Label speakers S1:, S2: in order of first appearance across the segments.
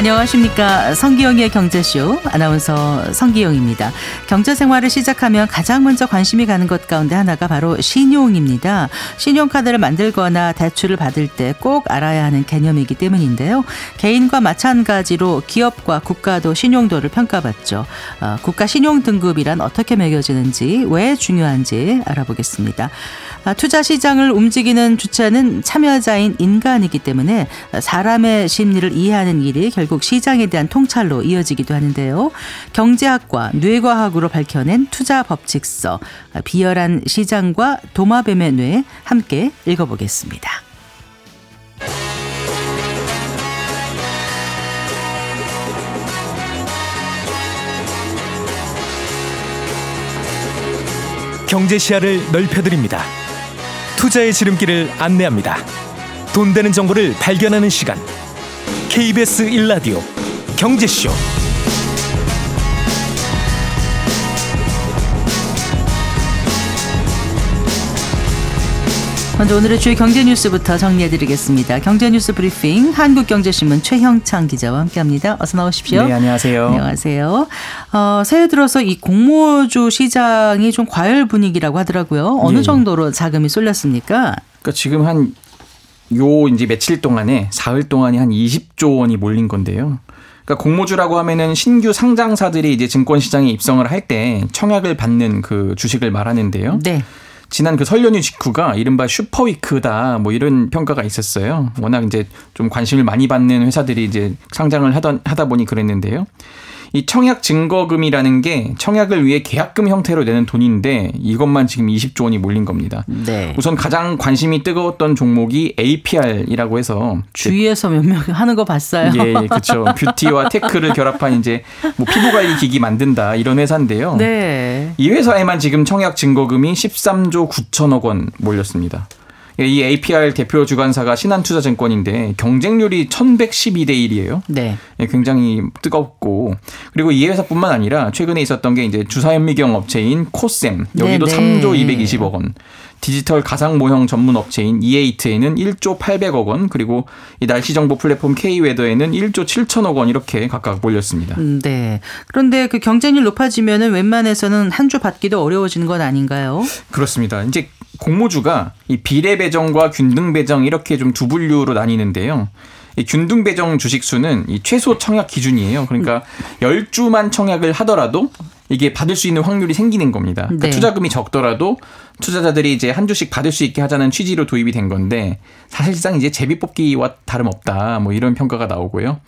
S1: 안녕하십니까. 성기영의 경제쇼 아나운서 성기영입니다. 경제 생활을 시작하면 가장 먼저 관심이 가는 것 가운데 하나가 바로 신용입니다. 신용카드를 만들거나 대출을 받을 때 꼭 알아야 하는 개념이기 때문인데요. 개인과 마찬가지로 기업과 국가도 신용도를 평가받죠. 어, 국가 신용 등급이란 어떻게 매겨지는지 왜 중요한지 알아보겠습니다. 아, 투자 시장을 움직이는 주체는 참여자인 인간이기 때문에 사람의 심리를 이해하는 일이 결국 시장에 대한 통찰로 이어지기도 하는데요. 경제학과 뇌과학으로 밝혀낸 투자 법칙서 비열한 시장과 도마뱀의 뇌 함께 읽어보겠습니다.
S2: 경제 시야를 넓혀드립니다. 투자의 지름길을 안내합니다. 돈 되는 정보를 발견하는 시간. KBS 1라디오 경제쇼.
S1: 먼저 오늘의 주요 경제 뉴스부터 정리해드리겠습니다. 경제 뉴스 브리핑 한국경제신문 최형창 기자와 함께합니다. 어서 나오십시오.
S3: 네, 안녕하세요.
S1: 안녕하세요. 어, 새해 들어서 이 공모주 시장이 좀 과열 분위기라고 하더라고요. 어느
S3: 예.
S1: 정도로 자금이 쏠렸습니까?
S3: 그러니까 지금 한 요 이제 며칠 동안에 사흘 동안에 한 20조 원이 몰린 건데요. 그러니까 공모주라고 하면은 신규 상장사들이 이제 증권 시장에 입성을 할 때 청약을 받는 그 주식을 말하는데요.
S1: 네.
S3: 지난 그 설 연휴 직후가 이른바 super week다 뭐 이런 평가가 있었어요. 워낙 이제 좀 관심을 많이 받는 회사들이 이제 상장을 하던 하다 보니 그랬는데요. 이 청약 증거금이라는 게 청약을 위해 계약금 형태로 내는 돈인데 이것만 지금 20조 원이 몰린 겁니다.
S1: 네.
S3: 우선 가장 관심이 뜨거웠던 종목이 APR이라고 해서
S1: 주위에서 몇 명 하는 거 봤어요.
S3: 예, 예, 그렇죠. beauty와 tech를 결합한 이제 뭐 피부 관리 기기 만든다 이런 회사인데요.
S1: 네.
S3: 이 회사에만 지금 청약 증거금이 13조 9천억 원 몰렸습니다. 이 APR 대표 주관사가 신한투자증권인데 경쟁률이 1112대 1이에요.
S1: 네.
S3: 예, 굉장히 뜨겁고 그리고 이 회사뿐만 아니라 최근에 있었던 게 이제 주사현미경 업체인 코셈 여기도
S1: 네,
S3: 3조
S1: 네.
S3: 220억 원. 디지털 가상 모형 전문 업체인 이에이트에는 1조 800억 원, 그리고 이 날씨 정보 플랫폼 K웨더에는 1조 7천억 원 이렇게 각각 몰렸습니다.
S1: 음, 네. 그런데 그 경쟁률 높아지면은 웬만해서는 한 주 받기도 어려워지는 건 아닌가요?
S3: 그렇습니다. 이제 공모주가 이 비례 배정과 균등 배정 이렇게 좀 두 분류로 나뉘는데요. 이 균등 배정 주식 수는 이 최소 청약 기준이에요. 그러니까 10주만 청약을 하더라도 이게 받을 수 있는 확률이 생기는 겁니다. 그러니까
S1: 네.
S3: 투자금이 적더라도 투자자들이 이제 한 주씩 받을 수 있게 하자는 취지로 도입이 된 건데 사실상 이제 제비 뽑기와 다름없다. 뭐 이런 평가가 나오고요.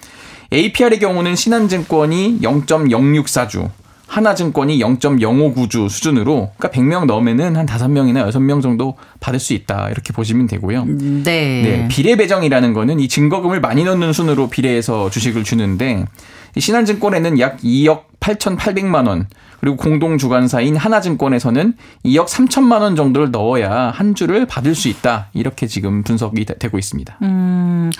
S3: APR의 경우는 신한증권이 0.064주, 하나증권이 0.059주 수준으로 그러니까 100명 넣으면은 한 5명이나 6명 정도 받을 수 있다. 이렇게 보시면 되고요.
S1: 네.
S3: 네, 비례 배정이라는 거는 이 증거금을 많이 넣는 순으로 비례해서 주식을 주는데 이 신한증권에는 약 2억 8,800만 원 그리고 공동 주관사인 하나증권에서는 2억 3천만 원 정도를 넣어야 한 주를 받을 수 있다 이렇게 지금 분석이 되- 되고 있습니다.
S1: 음,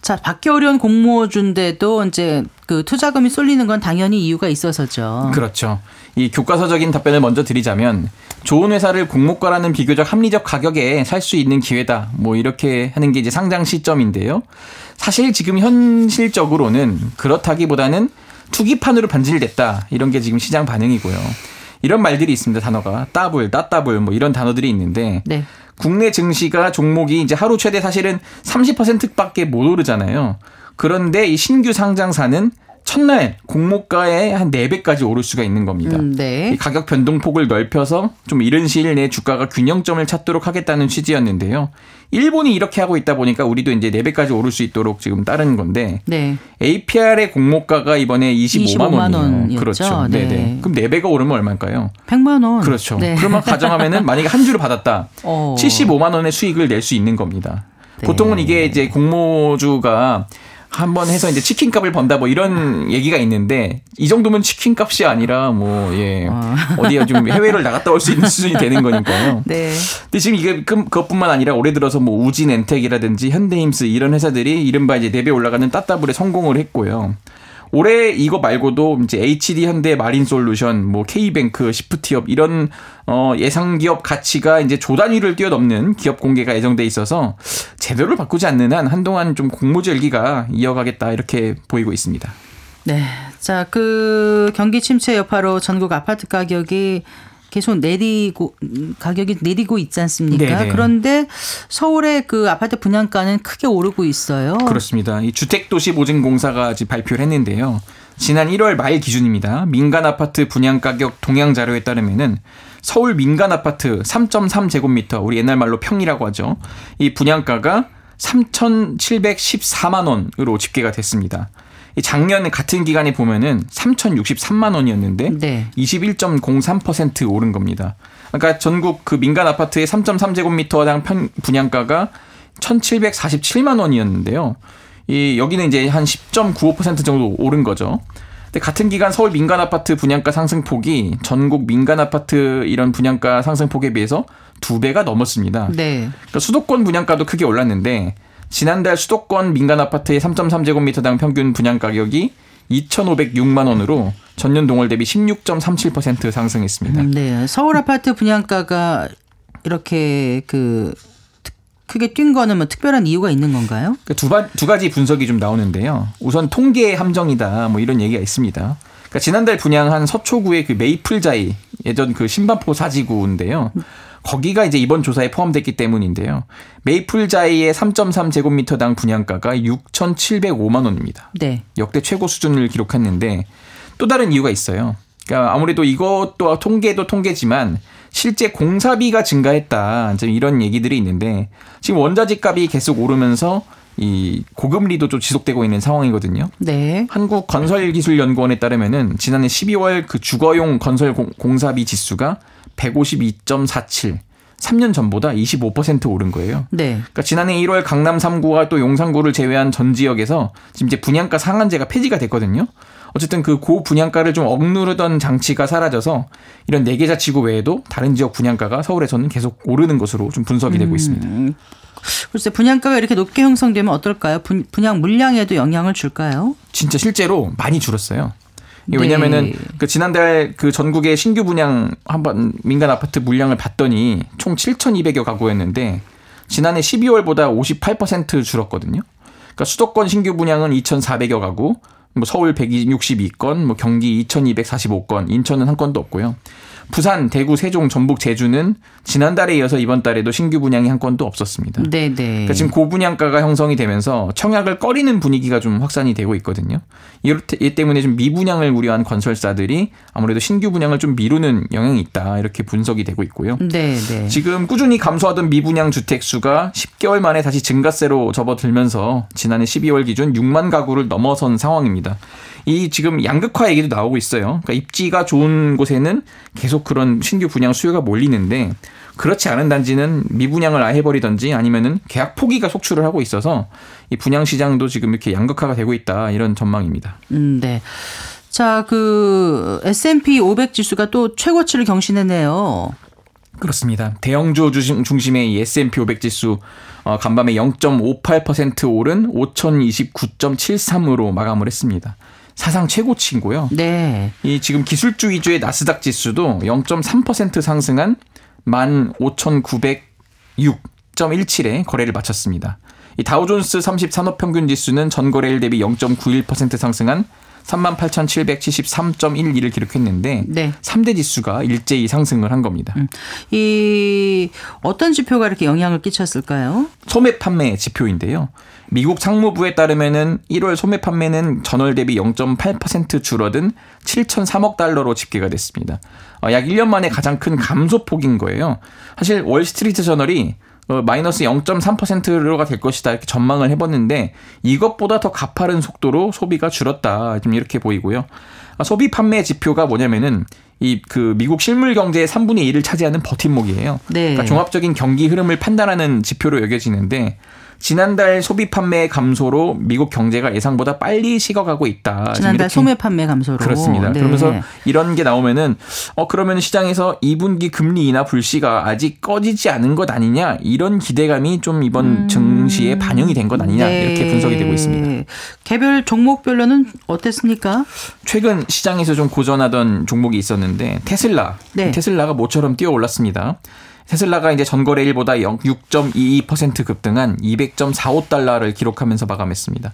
S1: 자, 받기 어려운 공모주인데도 이제 그 투자금이 쏠리는 건 당연히 이유가 있어서죠.
S3: 그렇죠. 이 교과서적인 답변을 먼저 드리자면 좋은 회사를 공모가라는 비교적 합리적 가격에 살 수 있는 기회다. 뭐 이렇게 하는 게 이제 상장 시점인데요. 사실 지금 현실적으로는 그렇다기보다는 투기판으로 변질됐다. 이런 게 지금 시장 반응이고요. 이런 말들이 있습니다. 단어가 따블, 따따블 뭐 이런 단어들이 있는데
S1: 네.
S3: 국내 증시가 종목이 이제 하루 최대 사실은 30%밖에 못 오르잖아요. 그런데 이 신규 상장사는 첫날 공모가의 한 4배까지 오를 수가 있는 겁니다.
S1: 음, 네.
S3: 이 가격 변동폭을 넓혀서 좀 이른 시일 내에 주가가 균형점을 찾도록 하겠다는 취지였는데요. 일본이 이렇게 하고 있다 보니까 우리도 이제 4배까지 오를 수 있도록 지금 따른 건데
S1: 네.
S3: APR의 공모가가 이번에 25만,
S1: 25만
S3: 원이에요. 그렇죠.
S1: 네.
S3: 네네. 그럼 4배가 오르면 얼마일까요?
S1: 100만 원.
S3: 그렇죠.
S1: 네.
S3: 그러면 가정하면은 만약에 한 주를 받았다.
S1: 어.
S3: 75만 원의 수익을 낼 수 있는 겁니다.
S1: 네.
S3: 보통은 이게 이제 공모주가 한번 해서 이제 치킨 값을 번다 뭐 이런 얘기가 있는데 이 정도면 치킨 값이 아니라 뭐 예.
S1: 어.
S3: 어디에 좀 해외를 나갔다 올 수 있는 수준이 되는 거니까요.
S1: 네.
S3: 근데 지금 이게 그- 그것뿐만 아니라 올해 들어서 뭐 우진엔텍이라든지 현대힘스 이런 회사들이 이른바 이제 네배 올라가는 따따블에 성공을 했고요. 올해 이거 말고도 이제 HD 현대 마린 솔루션, 뭐 K뱅크, 시프티업 이런 어 예상 기업 가치가 이제 조 단위를 뛰어넘는 기업 공개가 예정돼 있어서 제도를 바꾸지 않는 한 한동안 좀 공모절기가 이어가겠다 이렇게 보이고 있습니다.
S1: 네. 자, 그 경기 침체 여파로 전국 아파트 가격이 계속 내리고 음, 가격이 내리고 있지 않습니까?
S3: 네네.
S1: 그런데 서울의 그 아파트 분양가는 크게 오르고 있어요.
S3: 그렇습니다. 이 주택도시보증공사가 발표를 했는데요. 지난 1월 말 기준입니다. 민간 아파트 분양 가격 동향 자료에 따르면은 서울 민간 아파트 3.3제곱미터, 우리 옛날 말로 평이라고 하죠. 이 분양가가 3,714만 원으로 집계가 됐습니다. 이 작년 같은 기간에 보면은 3,063만 원이었는데
S1: 네.
S3: 21.03% 오른 겁니다. 그러니까 전국 그 민간 아파트의 3.3제곱미터당 편 분양가가 1,747만 원이었는데요. 이 여기는 이제 한 10.95% 정도 오른 거죠. 근데 같은 기간 서울 민간 아파트 분양가 상승폭이 전국 민간 아파트 이런 분양가 상승폭에 비해서 두 배가 넘었습니다.
S1: 네.
S3: 그러니까 수도권 분양가도 크게 올랐는데 지난달 수도권 민간 아파트의 3.3제곱미터당 평균 분양 가격이 2,506만 원으로 전년 동월 대비 16.37% 상승했습니다.
S1: 음, 네. 서울 아파트 분양가가 이렇게 그 특- 크게 뛴 거는 뭐 특별한 이유가 있는 건가요?
S3: 그두 바- 두 가지 분석이 좀 나오는데요. 우선 통계 함정이다 뭐 이런 얘기가 있습니다. 그러니까 지난달 분양한 서초구의 그 메이플자이 예전 그 신반포 사지구인데요. 거기가 이제 이번 조사에 포함됐기 때문인데요. 메이플자이의 3.3제곱미터당 분양가가 6,705만 원입니다.
S1: 네.
S3: 역대 최고 수준을 기록했는데 또 다른 이유가 있어요. 그러니까 아무래도 이것도 통계도 통계지만 실제 공사비가 증가했다. 이제 이런 얘기들이 있는데 지금 원자재 값이 계속 오르면서 이 고금리도 좀 지속되고 있는 상황이거든요.
S1: 네.
S3: 한국 건설기술연구원에 따르면은 지난해 12월 그 주거용 건설 공- 공사비 지수가 152.47. 3년 전보다 25% 오른 거예요.
S1: 네.
S3: 그러니까 지난해 1월 강남 3구와 또 용산구를 제외한 전 지역에서 지금 이제 분양가 상한제가 폐지가 됐거든요. 어쨌든 그 고 분양가를 좀 억누르던 장치가 사라져서 이런 네 개 자치구 외에도 다른 지역 분양가가 서울에서는 계속 오르는 것으로 좀 분석이 되고 있습니다.
S1: 음, 글쎄 분양가가 이렇게 높게 형성되면 어떨까요? 분, 분양 물량에도 영향을 줄까요?
S3: 진짜 실제로 많이 줄었어요. 이게
S1: 네.
S3: 왜냐면은 그 지난달 그 전국의 신규 분양 한번 민간 아파트 물량을 봤더니 총 7,200여 가구였는데 지난해 12월보다 58% 줄었거든요. 그러니까 수도권 신규 분양은 2,400여 가구, 뭐 서울 162건, 뭐 경기 2,245건, 인천은 한 건도 없고요. 부산, 대구, 세종, 전북, 제주는 지난달에 이어서 이번 달에도 신규 분양이 한 건도 없었습니다.
S1: 네, 네.
S3: 그러니까 지금 고분양가가 형성이 되면서 청약을 꺼리는 분위기가 좀 확산이 되고 있거든요. 이 때문에 좀 미분양을 우려한 건설사들이 아무래도 신규 분양을 좀 미루는 영향이 있다 이렇게 분석이 되고 있고요.
S1: 네, 네.
S3: 지금 꾸준히 감소하던 미분양 주택 수가 10개월 만에 다시 증가세로 접어들면서 지난해 12월 기준 6만 가구를 넘어선 상황입니다. 이 지금 양극화 얘기도 나오고 있어요. 그러니까 입지가 좋은 곳에는 계속 그런 신규 분양 수요가 몰리는데 그렇지 않은 단지는 미분양을 아예 해버리든지 아니면은 계약 포기가 속출을 하고 있어서 이 분양 시장도 지금 이렇게 양극화가 되고 있다 이런 전망입니다.
S1: 음, 네. 자, 그 S&P 500 지수가 또 최고치를 경신했네요.
S3: 그렇습니다. 대형주 중심- 중심의 이 S&P 500 지수 어, 간밤에 0.58% 오른 5,029.73으로 마감을 했습니다. 사상 최고치인고요.
S1: 네.
S3: 이 지금 기술주 위주의 나스닥 지수도 0.3% 상승한 15,906.17에 거래를 마쳤습니다. 이 다우존스 30 산업 평균 지수는 전 거래일 대비 0.91% 상승한 38,773.12를 기록했는데
S1: 네.
S3: 3대 지수가 일제히 상승을 한 겁니다.
S1: 이 어떤 지표가 이렇게 영향을 끼쳤을까요?
S3: 소매 판매 지표인데요. 미국 상무부에 따르면은 1월 소매 판매는 전월 대비 0.8% 줄어든 7,003억 달러로 집계가 됐습니다. 어, 약 1년 만에 가장 큰 감소폭인 거예요. 사실 월스트리트 저널이 어, 마이너스 0.3%가 될 것이다 이렇게 전망을 해봤는데 이것보다 더 가파른 속도로 소비가 줄었다 좀 이렇게 보이고요. 아, 소비 판매 지표가 뭐냐면은 이 그 미국 실물 경제의 3분의 1을 차지하는 버팀목이에요.
S1: 네.
S3: 그러니까 종합적인 경기 흐름을 판단하는 지표로 여겨지는데 지난달 소비 판매 감소로 미국 경제가 예상보다 빨리 식어가고 있다.
S1: 지난달 소매 판매 감소로
S3: 그렇습니다. 네. 그러면서 이런 게 나오면은 어 그러면 시장에서 2분기 금리 인하 불씨가 아직 꺼지지 않은 것 아니냐 이런 기대감이 좀 이번 음. 증시에 반영이 된 것 아니냐 네. 이렇게 분석이 되고 있습니다.
S1: 개별 종목별로는 어땠습니까?
S3: 최근 시장에서 좀 고전하던 종목이 있었는데 테슬라. 네. 테슬라가 모처럼 뛰어 올랐습니다. 테슬라가 이제 전거래일보다 6.22% 급등한 200.45달러를 기록하면서 마감했습니다.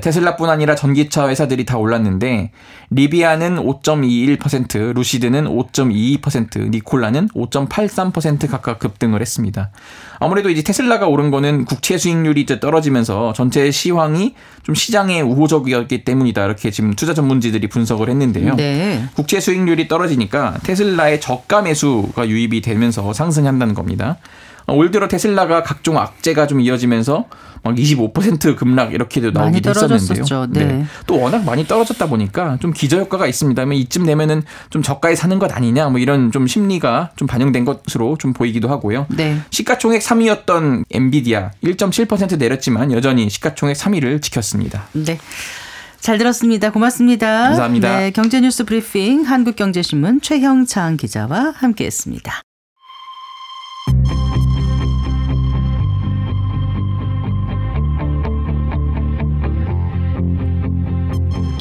S3: 테슬라뿐 아니라 전기차 회사들이 다 올랐는데 리비아는 5.21%, 루시드는 5.22%, 니콜라는 5.83% 각각 급등을 했습니다. 아무래도 이제 테슬라가 오른 거는 국채 수익률이 이제 떨어지면서 전체 시황이 좀 시장에 우호적이었기 때문이다. 이렇게 지금 투자 전문지들이 분석을 했는데요. 네. 국채 수익률이 떨어지니까 테슬라의 저가 매수가 유입이 되면서 상승한다는 겁니다. 올 들어 테슬라가 각종 악재가 좀 이어지면서 막 25% 급락 이렇게도 나오기도 했었는데요. 네. 네. 또 워낙 많이 떨어졌다 보니까 좀 기저 효과가 있습니다. 이쯤 되면은 좀 저가에 사는 것 아니냐 뭐 이런 좀 심리가 좀 반영된 것으로 좀 보이기도 하고요. 네. 시가총액 3위였던 엔비디아 1.7% 내렸지만 여전히 시가총액 3위를 지켰습니다.
S1: 네. 잘 들었습니다. 고맙습니다.
S3: 감사합니다. 네,
S1: 경제뉴스 브리핑 한국경제신문 최형창 기자와 함께했습니다.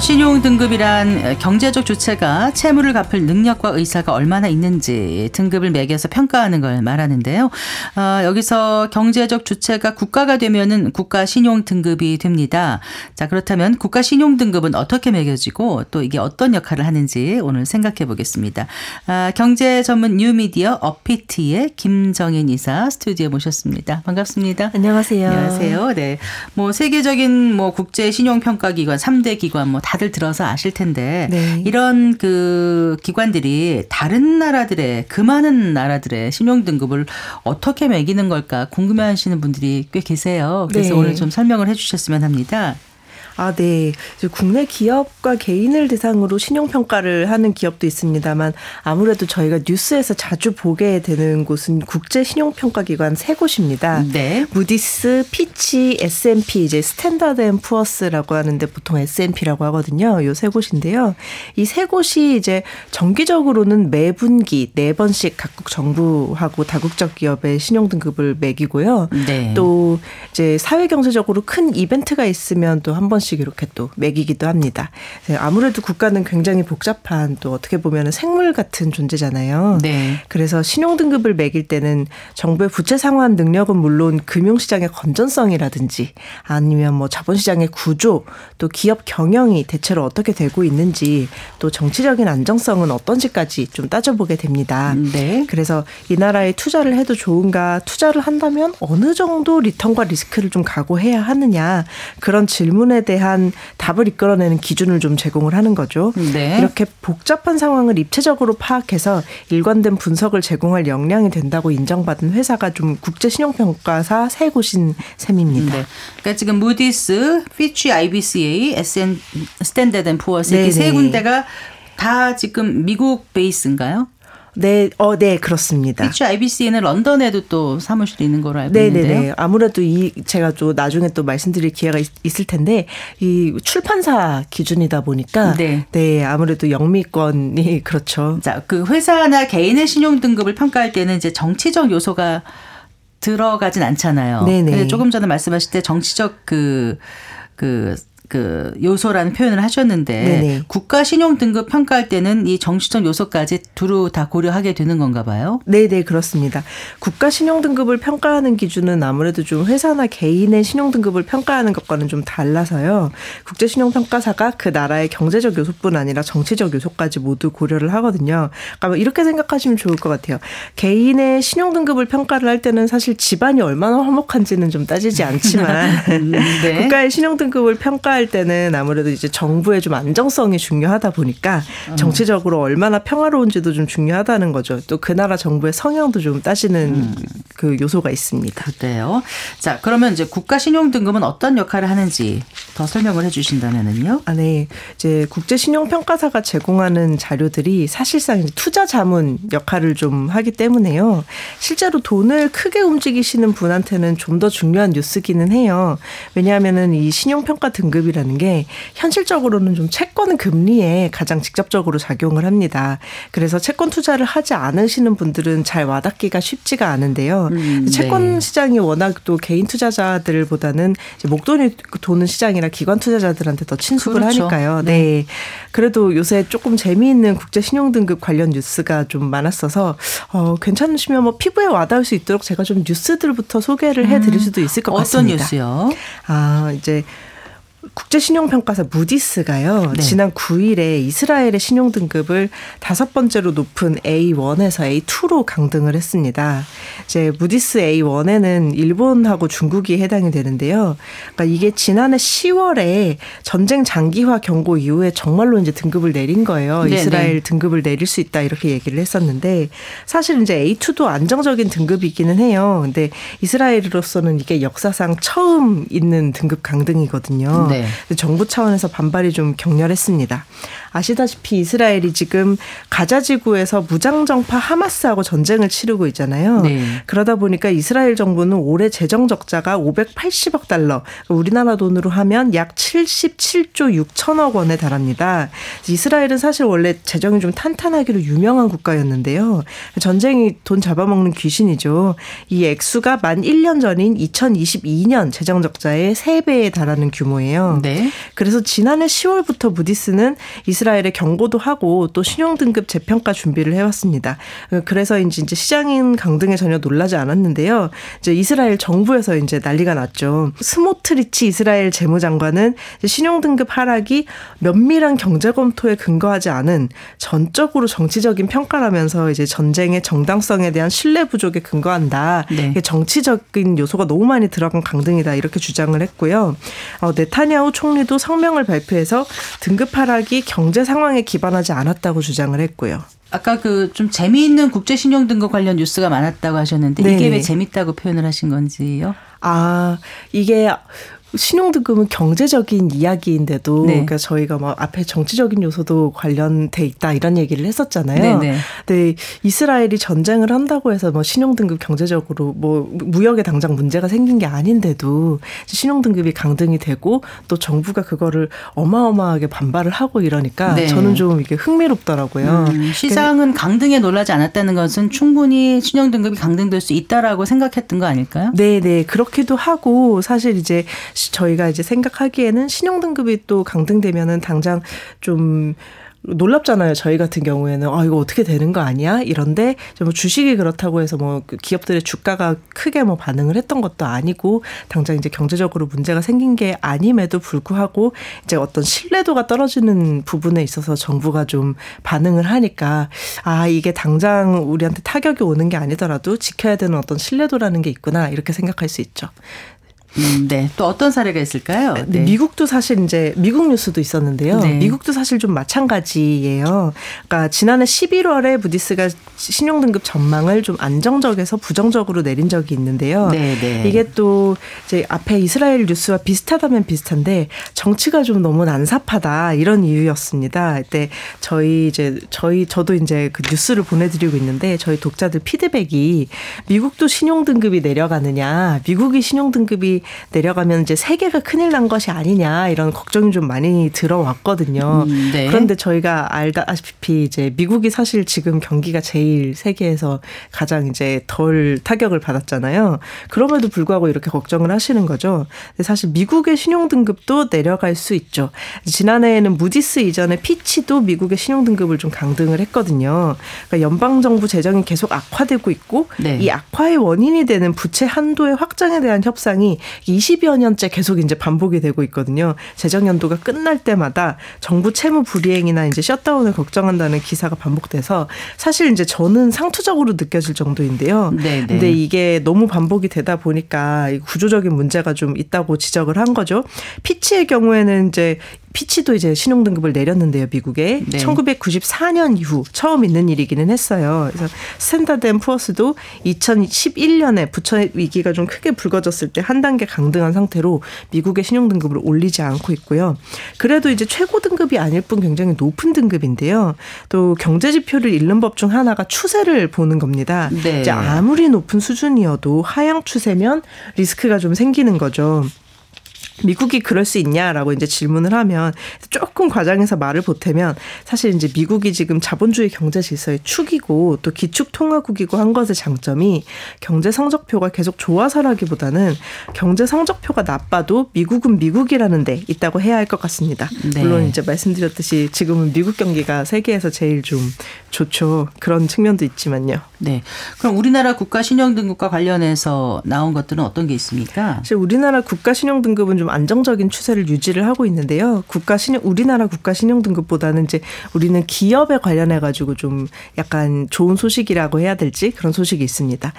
S1: 신용 등급이란 경제적 주체가 채무를 갚을 능력과 의사가 얼마나 있는지 등급을 매겨서 평가하는 걸 말하는데요. 아, 여기서 경제적 주체가 국가가 되면은 국가 신용 등급이 됩니다. 자, 그렇다면 국가 신용 등급은 어떻게 매겨지고 또 이게 어떤 역할을 하는지 오늘 생각해 보겠습니다. 아, 경제 전문 뉴미디어 어피티의 김정인 이사 스튜디오에 모셨습니다. 반갑습니다.
S4: 안녕하세요.
S1: 안녕하세요. 네. 뭐 세계적인 뭐 국제 신용 평가 기관 3대 기관 뭐 다들 들어서 아실 텐데 네. 이런 그 기관들이 다른 나라들의 그 많은 나라들의 신용 등급을 어떻게 매기는 걸까 궁금해하시는 분들이 꽤 계세요. 그래서 네. 오늘 좀 설명을 해주셨으면 합니다.
S4: 아, 네. 국내 기업과 개인을 대상으로 신용평가를 하는 기업도 있습니다만 아무래도 저희가 뉴스에서 자주 보게 되는 곳은 국제 신용평가기관 세 곳입니다. 네. 무디스, 피치, S&P 이제 스탠다드 앤 푸어스라고 하는데 보통 S&P라고 하거든요. 요 세 곳인데요. 이 세 곳이 이제 정기적으로는 매 분기 네 번씩 각국 정부하고 다국적 기업의 신용 등급을 매기고요. 네. 또 이제 사회 경제적으로 큰 이벤트가 있으면 또 한 번씩 번씩 이렇게 또 매기기도 합니다. 네, 아무래도 국가는 굉장히 복잡한 또 어떻게 보면 생물 같은 존재잖아요. 네. 그래서 신용 등급을 매길 때는 정부의 부채 상환 능력은 물론 금융시장의 건전성이라든지 아니면 뭐 자본시장의 구조 또 기업 경영이 대체로 어떻게 되고 있는지 또 정치적인 안정성은 어떤지까지 좀 따져보게 됩니다. 네. 그래서 이 나라에 투자를 해도 좋은가 투자를 한다면 어느 정도 return과 리스크를 좀 각오해야 하느냐 그런 질문에 대해 대한 답을 이끌어내는 기준을 좀 제공을 하는 거죠. 네. 이렇게 복잡한 상황을 입체적으로 파악해서 일관된 분석을 제공할 역량이 된다고 인정받은 회사가 좀 국제 신용평가사 세 곳인 셈입니다. 네.
S1: 그러니까 지금 무디스, 피치, IBCA, SN 스탠다드 앤 푸어스 이렇게 세 군데가 다 지금 미국 베이스인가요?
S4: 네, 어, 네, 그렇습니다.
S1: 피치 IBCA는 런던에도 또 사무실이 있는 걸로 알고 네네네. 있는데요.
S4: 아무래도 이 제가 또 나중에 또 말씀드릴 기회가 있, 을 텐데 이 출판사 기준이다 보니까 네, 네 아무래도 영미권이 그렇죠.
S1: 자, 그 회사나 개인의 신용 등급을 평가할 때는 이제 정치적 요소가 들어가진 않잖아요. 네네. 조금 전에 말씀하실 때 정치적 그그 그, 그그 요소라는 표현을 하셨는데 네네. 국가 신용 등급 평가할 때는 이 정치적 요소까지 두루 다 고려하게 되는 건가 봐요.
S4: 네, 네, 그렇습니다. 국가 신용 등급을 평가하는 기준은 아무래도 좀 회사나 개인의 신용 등급을 평가하는 것과는 좀 달라서요. 국제 신용 평가사가 그 나라의 경제적 요소뿐 아니라 정치적 요소까지 모두 고려를 하거든요. 그러니까 뭐 이렇게 생각하시면 좋을 것 같아요. 개인의 신용 등급을 평가를 할 때는 사실 집안이 얼마나 화목한지는 좀 따지지 않지만 네. 국가의 신용 등급을 평가 평가할 때는 아무래도 이제 정부의 좀 안정성이 중요하다 보니까 정치적으로 얼마나 평화로운지도 좀 중요하다는 거죠. 또 그 나라 정부의 성향도 좀 따지는 그 요소가 있습니다.
S1: 그래요. 자, 그러면 이제 국가 신용 등급은 어떤 역할을 하는지 더 설명을 해 주신다면은요.
S4: 아, 네. 이제 국제 신용 평가사가 제공하는 자료들이 사실상 투자 자문 역할을 좀 하기 때문에요. 실제로 돈을 크게 움직이시는 분한테는 좀 더 중요한 뉴스기는 해요. 왜냐하면은 이 신용 평가 등급 이라는 게 현실적으로는 좀 채권 금리에 가장 직접적으로 작용을 합니다. 그래서 채권 투자를 하지 않으시는 분들은 잘 와닿기가 쉽지가 않은데요.
S1: 음,
S4: 채권
S1: 네.
S4: 시장이 워낙 또 개인 투자자들보다는 목돈이 도는 시장이라 기관 투자자들한테 더 친숙을
S1: 그렇죠.
S4: 하니까요. 네. 그래도 요새 조금 재미있는 국제 신용 등급 관련 뉴스가 좀 많았어서 어 괜찮으시면 뭐 피부에 와닿을 수 있도록 제가 좀 뉴스들부터 소개를 해 드릴 수도 있을 것
S1: 음. 어떤
S4: 같습니다.
S1: 뉴스요?
S4: 아, 이제 국제신용평가사 무디스가요.
S1: 네.
S4: 지난 9일에 이스라엘의 신용 등급을 다섯 번째로 높은 A1에서 A2로 강등을 했습니다. 이제 무디스 A1에는 일본하고 중국이 해당이 되는데요. 그러니까 이게 지난해 10월에 전쟁 장기화 경고 이후에 정말로 이제 등급을 내린 거예요.
S1: 네네.
S4: 이스라엘 등급을 내릴 수 있다 이렇게 얘기를 했었는데 사실 이제 A2도 안정적인 등급이기는 해요. 근데 이스라엘으로서는 이게 역사상 처음 있는 등급 강등이거든요.
S1: 네.
S4: 근데 정부 차원에서 반발이 좀 격렬했습니다. 아시다시피 이스라엘이 지금 가자 지구에서 무장정파 하마스하고 전쟁을 치르고 있잖아요.
S1: 네.
S4: 그러다 보니까 이스라엘 정부는 올해 재정 적자가 580억 달러, 우리나라 돈으로 하면 약 77조 6천억 원에 달합니다. 이스라엘은 사실 원래 재정이 좀 탄탄하기로 유명한 국가였는데요. 전쟁이 돈 잡아먹는 귀신이죠. 이 액수가 만 1년 전인 2022년 재정 적자의 3배에 달하는 규모예요.
S1: 네.
S4: 그래서 지난해 10월부터 무디스는 이스라엘에 경고도 하고 또 신용등급 재평가 준비를 해왔습니다. 그래서 이제 시장인 강등에 전혀 놀라지 않았는데요. 이제 이스라엘 정부에서 이제 난리가 났죠. 스모트리치 이스라엘 재무장관은 신용등급 하락이 면밀한 경제 검토에 근거하지 않은 전적으로 정치적인 평가라면서 이제 전쟁의 정당성에 대한 신뢰 부족에 근거한다.
S1: 네.
S4: 정치적인 요소가 너무 많이 들어간 강등이다 이렇게 주장을 했고요. 어, 네타냐후 총리도 성명을 발표해서 등급 하락이 경제 상황에 기반하지 않았다고 주장을 했고요.
S1: 아까 그 좀 재미있는 국제 신용 등급 관련 뉴스가 많았다고 하셨는데 이게
S4: 네네.
S1: 왜 재밌다고 표현을 하신 건지요?
S4: 아, 이게 신용등급은 경제적인 이야기인데도
S1: 네.
S4: 그러니까 저희가 뭐 앞에 정치적인 요소도 관련돼 있다 이런 얘기를 했었잖아요.
S1: 네네.
S4: 근데 이스라엘이 전쟁을 한다고 해서 뭐 신용등급 경제적으로 뭐 무역에 당장 문제가 생긴 게 아닌데도 신용등급이 강등이 되고 또 정부가 그거를 어마어마하게 반발을 하고 이러니까
S1: 네.
S4: 저는 좀 이게 흥미롭더라고요.
S1: 음, 시장은 강등에 놀라지 않았다는 것은 충분히 신용 등급이 강등될 수 있다라고 생각했던 거 아닐까요?
S4: 네, 네. 그렇기도 하고 사실 이제 시- 저희가 이제 생각하기에는 신용 등급이 또 강등되면은 당장 좀 놀랍잖아요. 저희 같은 경우에는 아 이거 어떻게 되는 거 아니야? 이런데 뭐 주식이 그렇다고 해서 뭐그 기업들의 주가가 크게 뭐 반응을 했던 것도 아니고 당장 이제 경제적으로 문제가 생긴 게 아님에도 불구하고 이제 어떤 신뢰도가 떨어지는 부분에 있어서 정부가 좀 반응을 하니까 아 이게 당장 우리한테 타격이 오는 게 아니더라도 지켜야 되는 어떤 신뢰도라는 게 있구나 이렇게 생각할 수 있죠.
S1: 음, 네. 또 어떤 사례가 있을까요?
S4: 네, 미국도 사실 이제 미국 뉴스도 있었는데요.
S1: 네.
S4: 미국도 사실 좀 마찬가지예요. 그러니까 지난해 11월에 부디스가 신용 등급 전망을 좀 안정적에서 부정적으로 내린 적이 있는데요.
S1: 네, 네.
S4: 이게 또 이제 앞에 이스라엘 뉴스와 비슷하다면 비슷한데 정치가 좀 너무 난삽하다 이런 이유였습니다. 그때 저희 이제 저희 저도 이제 그 뉴스를 보내드리고 있는데 저희 독자들 피드백이 미국도 신용 등급이 내려가느냐, 미국이 신용 등급이 내려가면 이제 세계가 큰일 난 것이 아니냐 이런 걱정이 좀 많이 들어왔거든요.
S1: 음, 네.
S4: 그런데 저희가 알다시피 이제 미국이 사실 지금 경기가 제일 세계에서 가장 이제 덜 타격을 받았잖아요. 그럼에도 불구하고 이렇게 걱정을 하시는 거죠. 사실 미국의 신용 등급도 내려갈 수 있죠. 지난해에는 무디스 이전에 피치도 미국의 신용 등급을 좀 강등을 했거든요. 그러니까 연방 정부 재정이 계속 악화되고 있고
S1: 네.
S4: 이 악화의 원인이 되는 부채 한도의 확장에 대한 협상이 20여 년째 계속 이제 반복이 되고 있거든요. 재정연도가 끝날 때마다 정부 채무 불이행이나 이제 셧다운을 걱정한다는 기사가 반복돼서 사실 이제 저는 상투적으로 느껴질 정도인데요.
S1: 네, 네.
S4: 근데 이게 너무 반복이 되다 보니까 구조적인 문제가 좀 있다고 지적을 한 거죠. 피치의 경우에는 이제 피치도 이제 신용 등급을 내렸는데요, 미국에.
S1: 네.
S4: 1994년 이후 처음 있는 일이기는 했어요. 그래서 스탠다드 앤 푸어스도 2011년에 부채 위기가 좀 크게 불거졌을 때 한 단계 강등한 상태로 미국의 신용 등급을 올리지 않고 있고요. 그래도 이제 최고 등급이 아닐 뿐 굉장히 높은 등급인데요. 또 경제 지표를 잃는 법 중 하나가 추세를 보는 겁니다.
S1: 네.
S4: 이제 아무리 높은 수준이어도 하향 추세면 리스크가 좀 생기는 거죠. 미국이 그럴 수 있냐라고 이제 질문을 하면 조금 과장해서 말을 보태면 사실 이제 미국이 지금 자본주의 경제 질서의 축이고 또 기축 통화국이고 한 것의 장점이 경제 성적표가 계속 좋아서라기보다는 경제 성적표가 나빠도 미국은 미국이라는 데 있다고 해야 할 것 같습니다.
S1: 네.
S4: 물론 이제 말씀드렸듯이 지금은 미국 경기가 세계에서 제일 좀 좋죠. 그런 측면도 있지만요.
S1: 네. 그럼 우리나라 국가 신용 등급과 관련해서 나온 것들은 어떤 게 있습니까?
S4: 사실 우리나라 국가 신용 등급은 좀 안정적인 추세를 유지를 하고 있는데요. 국가 신용 우리나라 국가 신용 등급보다는 이제 우리는 기업에 관련해 가지고 좀 약간 좋은 소식이라고 해야 될지 그런 소식이 있습니다.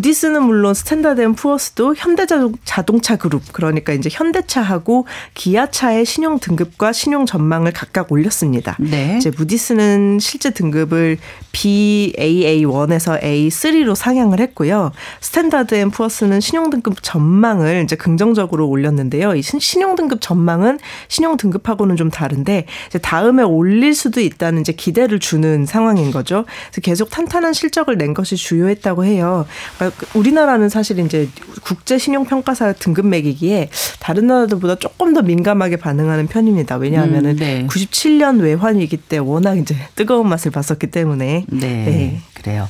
S4: 무디스는 물론 스탠다드 앤 푸어스도 현대자동차 그룹 그러니까 이제 현대차하고 기아차의 신용 등급과 신용 전망을 각각 올렸습니다.
S1: 네.
S4: 이제 무디스는 실제 등급을 BAA1에서 A3로 상향을 했고요. 스탠다드 앤 푸어스는 신용 등급 전망을 이제 긍정적으로 올렸는데요. 이 신- 신용 등급 전망은 신용 등급하고는 좀 다른데 이제 다음에 올릴 수도 있다는 이제 기대를 주는 상황인 거죠. 그래서 계속 탄탄한 실적을 낸 것이 주요했다고 해요. 그러니까 우리나라는 사실 이제 국제 신용 평가사 등급 매기기에 다른 나라들보다 조금 더 민감하게 반응하는 편입니다. 왜냐하면은
S1: 음, 네.
S4: 97년 외환 위기 때 워낙 이제 뜨거운 맛을 봤었기 때문에
S1: 네,
S4: 네.
S1: 그래요.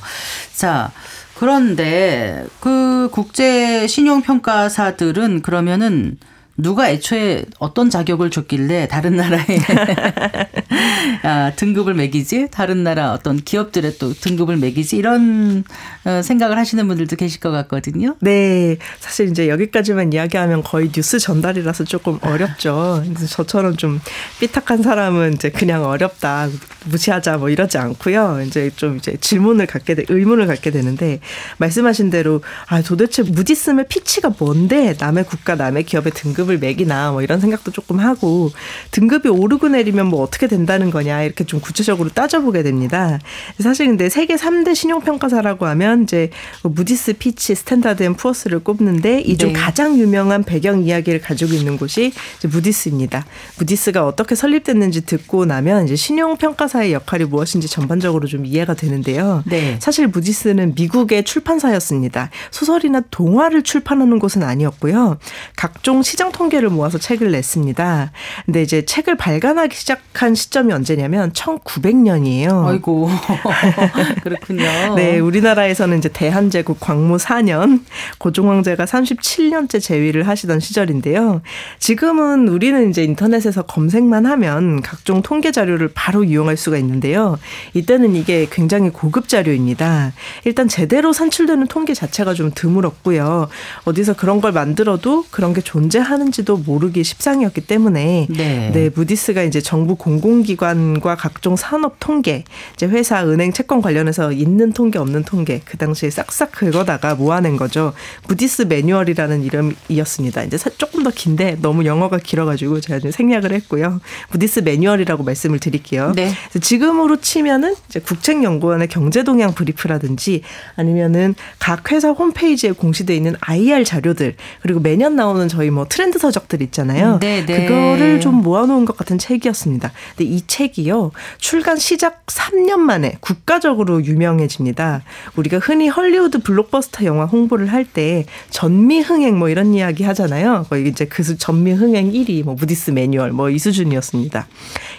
S1: 자, 그런데 그 국제 신용 평가사들은 그러면은 누가 애초에 어떤 자격을 줬길래 다른 나라에 아, 등급을 매기지? 다른 나라 어떤 기업들의 또 등급을 매기지? 이런 어, 생각을 하시는 분들도 계실 것 같거든요.
S4: 네, 사실 이제 여기까지만 이야기하면 거의 뉴스 전달이라서 조금 어렵죠. 저처럼 좀 삐딱한 사람은 이제 그냥 어렵다, 무시하자 뭐 이러지 않고요. 이제 좀 이제 질문을 갖게 돼, 의문을 갖게 되는데 말씀하신 대로 아 도대체 무디스의 피치가 뭔데 남의 국가, 남의 기업의 등급 을 매기나 뭐 이런 생각도 조금 하고 등급이 오르고 내리면 뭐 어떻게 된다는 거냐 이렇게 좀 구체적으로 따져보게 됩니다. 사실 근데 세계 3대 신용평가사라고 하면 이제 뭐 무디스, 피치, 스탠다드 앤 푸어스를 꼽는데 이중
S1: 네.
S4: 가장 유명한 배경 이야기를 가지고 있는 곳이 무디스입니다. 무디스가 어떻게 설립됐는지 듣고 나면 이제 신용평가사의 역할이 무엇인지 전반적으로 좀 이해가 되는데요.
S1: 네.
S4: 사실 무디스는 미국의 출판사였습니다. 소설이나 동화를 출판하는 곳은 아니었고요. 각종 시장 통계를 모아서 책을 냈습니다. 근데 이제 책을 발간하기 시작한 시점이 언제냐면 1900년이에요.
S1: 아이고 그렇군요.
S4: 네, 우리나라에서는 이제 대한제국 광무 4년, 고종 황제가 37년째 재위를 하시던 시절인데요. 지금은 우리는 이제 인터넷에서 검색만 하면 각종 통계 자료를 바로 이용할 수가 있는데요. 이때는 이게 굉장히 고급 자료입니다. 일단 제대로 산출되는 통계 자체가 좀 드물었고요. 어디서 그런 걸 만들어도 그런 게 존재하는 지도 모르기 십상이었기 때문에
S1: 네.
S4: 네, 무디스가 이제 정부 공공기관과 각종 산업 통계, 이제 회사, 은행, 채권 관련해서 있는 통계, 없는 통계, 그 당시에 싹싹 긁어다가 모아낸 거죠. 무디스 매뉴얼이라는 이름이었습니다. 이제 사- 조금 더 긴데 너무 영어가 길어가지고 제가 좀 생략을 했고요. 무디스 매뉴얼이라고 말씀을 드릴게요.
S1: 네.
S4: 지금으로 치면은 이제 국책연구원의 경제 동향 brief라든지 아니면은 각 회사 홈페이지에 공시돼 있는 IR 자료들 그리고 매년 나오는 저희 뭐 트렌드 서적들 있잖아요.
S1: 음, 네, 네.
S4: 그거를 좀 모아놓은 것 같은 책이었습니다. 근데 이 책이요 출간 시작 3년 만에 국가적으로 유명해집니다. 우리가 흔히 헐리우드 블록버스터 영화 홍보를 할 때 전미흥행 뭐 이런 이야기 하잖아요. 거의 이제 그 수- 전미흥행 1위 뭐 무디스 매뉴얼 뭐 이 수준이었습니다.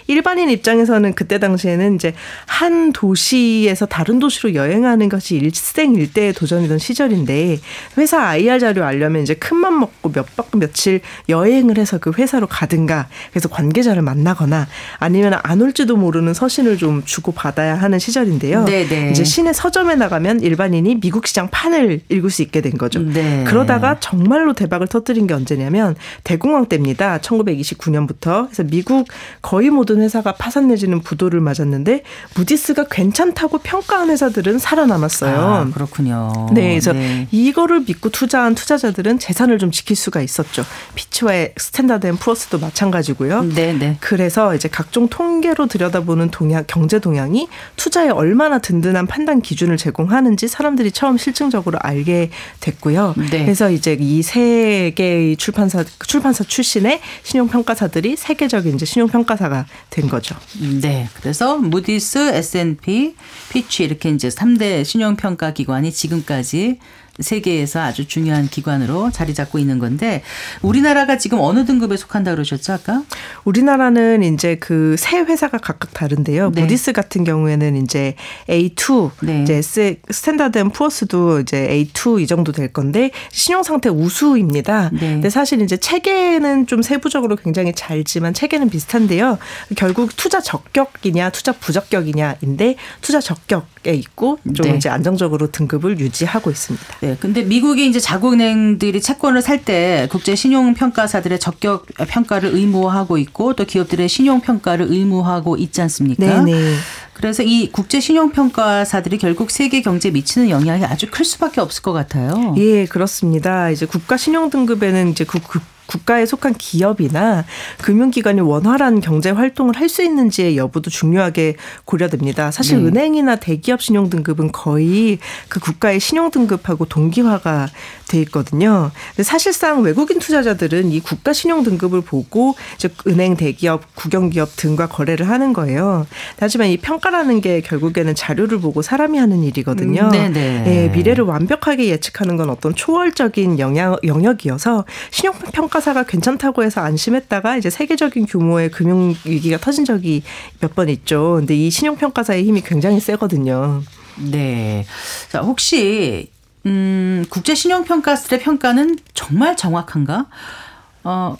S4: 일반인 입장에서는 그때 당시에는 이제 한 도시에서 다른 도시로 여행하는 것이 일생일대의 도전이던 시절인데 회사 IR 자료 알려면 이제 큰맘 먹고 몇 박 며칠 여행을 해서 그 회사로 가든가 그래서 관계자를 만나거나 아니면 안 올지도 모르는 서신을 좀 주고 받아야 하는 시절인데요.
S1: 네네.
S4: 이제 시내 서점에 나가면 일반인이 미국 시장 판을 읽을 수 있게 된 거죠.
S1: 네.
S4: 그러다가 정말로 대박을 터뜨린 게 언제냐면 대공황 때입니다. 1929년부터 그래서 미국 거의 모든 회사가 파산 내지는 부도를 맞았는데 무디스가 괜찮다고 평가한 회사들은 살아남았어요.
S1: 아, 그렇군요.
S4: 네, 그래서 이거를 믿고 투자한 투자자들은 재산을 좀 지킬 수가 있었죠. 피치와 스탠다드 앤 푸어스도 마찬가지고요.
S1: 네, 네.
S4: 그래서 이제 각종 통계로 들여다보는 동향, 경제 동향이 투자에 얼마나 든든한 판단 기준을 제공하는지 사람들이 처음 실증적으로 알게 됐고요.
S1: 네.
S4: 그래서 이제 이 세 개의 출판사 출판사 출신의 신용평가사들이 세계적인 이제 신용평가사가 된 거죠.
S1: 네. 그래서 무디스, S&P, 피치 이렇게 이제 3대 신용평가 기관이 지금까지 세계에서 아주 중요한 기관으로 자리 잡고 있는 건데 우리나라가 지금 어느 등급에 속한다 그러셨죠 아까?
S4: 우리나라는 이제 그 세 회사가 각각 다른데요.
S1: 네.
S4: 무디스 같은 경우에는 이제 A2,
S1: 네.
S4: 이제 스탠다드 앤 푸어스도 이제 A2 이 정도 될 건데 신용 상태 우수입니다.
S1: 네.
S4: 근데 사실 이제 체계는 좀 세부적으로 굉장히 잘지만 체계는 비슷한데요. 결국 투자 적격이냐 투자 부적격이냐인데 투자 적격에 있고 좀
S1: 네.
S4: 이제 안정적으로 등급을 유지하고 있습니다.
S1: 네. 근데 미국이 이제 자국은행들이 채권을 살 때 국제 신용 평가사들의 적격 평가를 의무화하고 있고 또 기업들의 신용 평가를 의무화하고 있지 않습니까?
S4: 네 네.
S1: 그래서 이 국제 신용 평가사들이 결국 세계 경제에 미치는 영향이 아주 클 수밖에 없을 것 같아요.
S4: 예, 그렇습니다. 이제 국가 신용 등급에는 이제 그, 그 국가에 속한 기업이나 금융기관이 원활한 경제 활동을 할 수 있는지의 여부도 중요하게 고려됩니다. 사실
S1: 네.
S4: 은행이나 대기업 신용 등급은 거의 그 국가의 신용 등급하고 동기화가 돼 있거든요. 근데 사실상 외국인 투자자들은 이 국가 신용 등급을 보고 이제 은행, 대기업, 국영기업 등과 거래를 하는 거예요. 하지만 이 평가라는 게 결국에는 자료를 보고 사람이 하는 일이거든요.
S1: 음.
S4: 예, 미래를 완벽하게 예측하는 건 어떤 초월적인 영향, 영역이어서 신용평가 사가 괜찮다고 해서 안심했다가 이제 세계적인 규모의 금융 위기가 터진 적이 몇 번 있죠. 근데 이 신용평가사의 힘이 굉장히 세거든요.
S1: 네. 자, 혹시 음, 국제 신용 평가사들의 평가는 정말 정확한가? 어,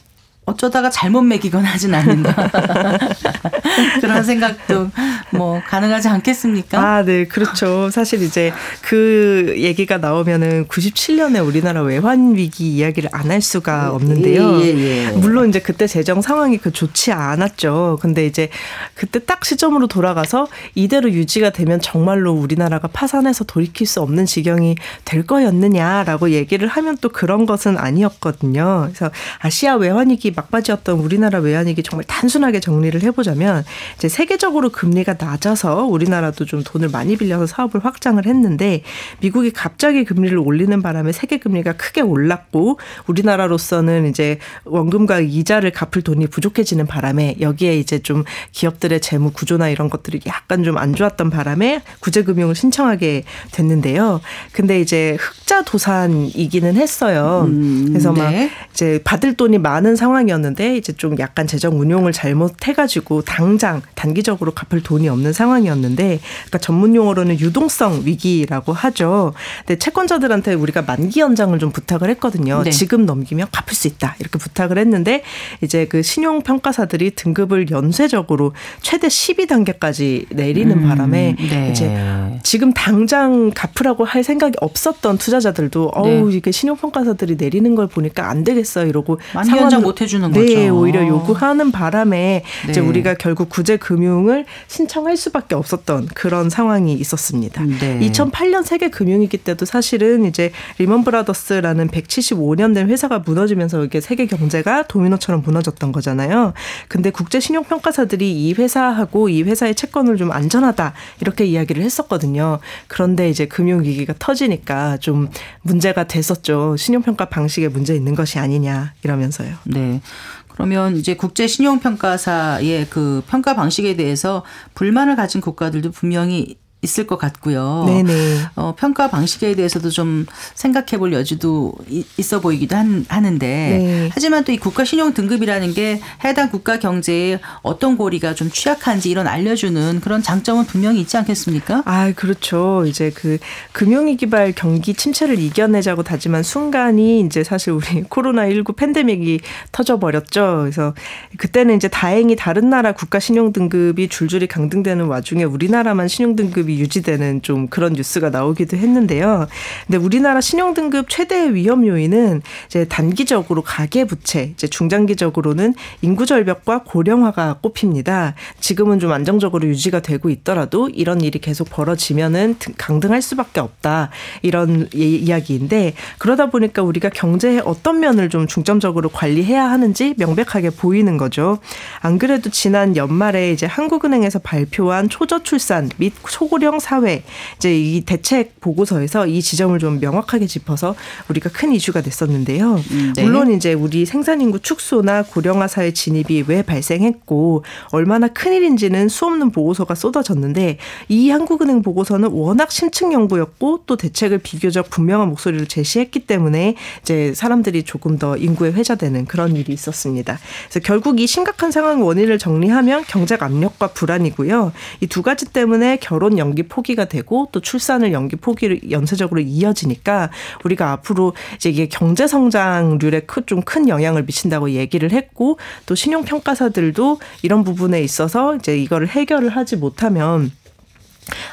S1: 어쩌다가 잘못 매기거나 하진 않는가. 그런 생각도 뭐 가능하지 않겠습니까?
S4: 아, 네, 그렇죠. 사실 이제 그 얘기가 나오면은 97년에 우리나라 외환 위기 이야기를 안 할 수가 없는데요.
S1: 예, 예, 예.
S4: 물론 이제 그때 재정 상황이 그 좋지 않았죠. 근데 이제 그때 딱 시점으로 돌아가서 이대로 유지가 되면 정말로 우리나라가 파산해서 돌이킬 수 없는 지경이 될 거였느냐라고 얘기를 하면 또 그런 것은 아니었거든요. 그래서 아시아 외환 위기 막바지였던 우리나라 외환위기 정말 단순하게 정리를 해보자면 이제 세계적으로 금리가 낮아서 우리나라도 좀 돈을 많이 빌려서 사업을 확장을 했는데 미국이 갑자기 금리를 올리는 바람에 세계 금리가 크게 올랐고 우리나라로서는 이제 원금과 이자를 갚을 돈이 부족해지는 바람에 여기에 이제 좀 기업들의 재무 구조나 이런 것들이 약간 좀 안 좋았던 바람에 구제금융을 신청하게 됐는데요. 근데 이제 흑자 도산이기는 했어요. 그래서 막
S1: 네.
S4: 이제 받을 돈이 많은 상황 이었는데 이제 좀 약간 재정 운용을 잘못해가지고 당장 단기적으로 갚을 돈이 없는 상황이었는데 그러니까 전문 용어로는 유동성 위기라고 하죠. 근데 채권자들한테 우리가 만기 연장을 좀 부탁을 했거든요.
S1: 네.
S4: 지금 넘기면 갚을 수 있다 이렇게 부탁을 했는데 이제 그 신용 평가사들이 등급을 연쇄적으로 최대 12단계까지 내리는
S1: 음,
S4: 바람에
S1: 네.
S4: 이제 지금 당장 갚으라고 할 생각이 없었던 투자자들도 어우 이게 신용 평가사들이 내리는 걸 보니까 안 되겠어 이러고
S1: 만기 연장
S4: 상환을-
S1: 못해 주는
S4: 네,
S1: 거죠.
S4: 오히려 요구하는 바람에 이제
S1: 네.
S4: 우리가 결국 구제 금융을 신청할 수밖에 없었던 그런 상황이 있었습니다.
S1: 네.
S4: 2008년 세계 금융위기 때도 사실은 이제 리먼 브라더스라는 175년 된 회사가 무너지면서 이게 세계 경제가 도미노처럼 무너졌던 거잖아요. 근데 국제 신용 평가사들이 이 회사하고 이 회사의 채권을 좀 안전하다 이렇게 이야기를 했었거든요. 그런데 이제 금융 위기가 터지니까 좀 문제가 됐었죠. 신용 평가 방식에 문제 있는 것이 아니냐 이러면서요.
S1: 네. 그러면 이제 국제 신용 평가사의 그 평가 방식에 대해서 불만을 가진 국가들도 분명히 있을 것 같고요.
S4: 네네.
S1: 어, 평가 방식에 대해서도 좀 생각해 볼 여지도 이- 있어 보이기도 한, 하는데
S4: 네.
S1: 하지만 또 이 국가 신용 등급이라는 게 해당 국가 경제에 어떤 고리가 좀 취약한지 이런 알려주는 그런 장점은 분명히 있지 않겠습니까?
S4: 아, 그렇죠. 이제 그 금융위 기발 경기 침체를 이겨내자고 다짐한 순간이 이제 사실 우리 코로나 19 팬데믹이 터져 버렸죠. 그래서 그때는 이제 다행히 다른 나라 국가 신용 등급이 줄줄이 강등되는 와중에 우리나라만 신용 등급이 유지되는 좀 그런 뉴스가 나오기도 했는데요. 근데 우리나라 신용등급 최대 위험 요인은 이제 단기적으로 가계부채, 이제 중장기적으로는 인구 절벽과 고령화가 꼽힙니다. 지금은 좀 안정적으로 유지가 되고 있더라도 이런 일이 계속 벌어지면은 등- 강등할 수밖에 없다. 이런 이- 이야기인데 그러다 보니까 우리가 경제의 어떤 면을 좀 중점적으로 관리해야 하는지 명백하게 보이는 거죠. 안 그래도 지난 연말에 이제 한국은행에서 발표한 초저출산 및 초고 령 사회 이제 이 대책 보고서에서 이 지점을 좀 명확하게 짚어서 우리가 큰 이슈가 됐었는데요.
S1: 네.
S4: 물론 이제 우리 생산 인구 축소나 고령화 사회 진입이 왜 발생했고 얼마나 큰 일인지는 수없는 보고서가 쏟아졌는데 이 한국은행 보고서는 워낙 심층 연구였고 또 대책을 비교적 분명한 목소리로 제시했기 때문에 이제 사람들이 조금 더 인구에 회자되는 그런 일이 있었습니다. 그래서 결국 이 심각한 상황 원인을 정리하면 경제적 압력과 불안이고요. 이 두 가지 때문에 결혼 연기 포기가 되고 또 출산을 연기 포기를 연쇄적으로 이어지니까 우리가 앞으로 이제 이게 경제 성장률에 좀 큰 영향을 미친다고 얘기를 했고 또 신용 평가사들도 이런 부분에 있어서 이제 이거를 해결을 하지 못하면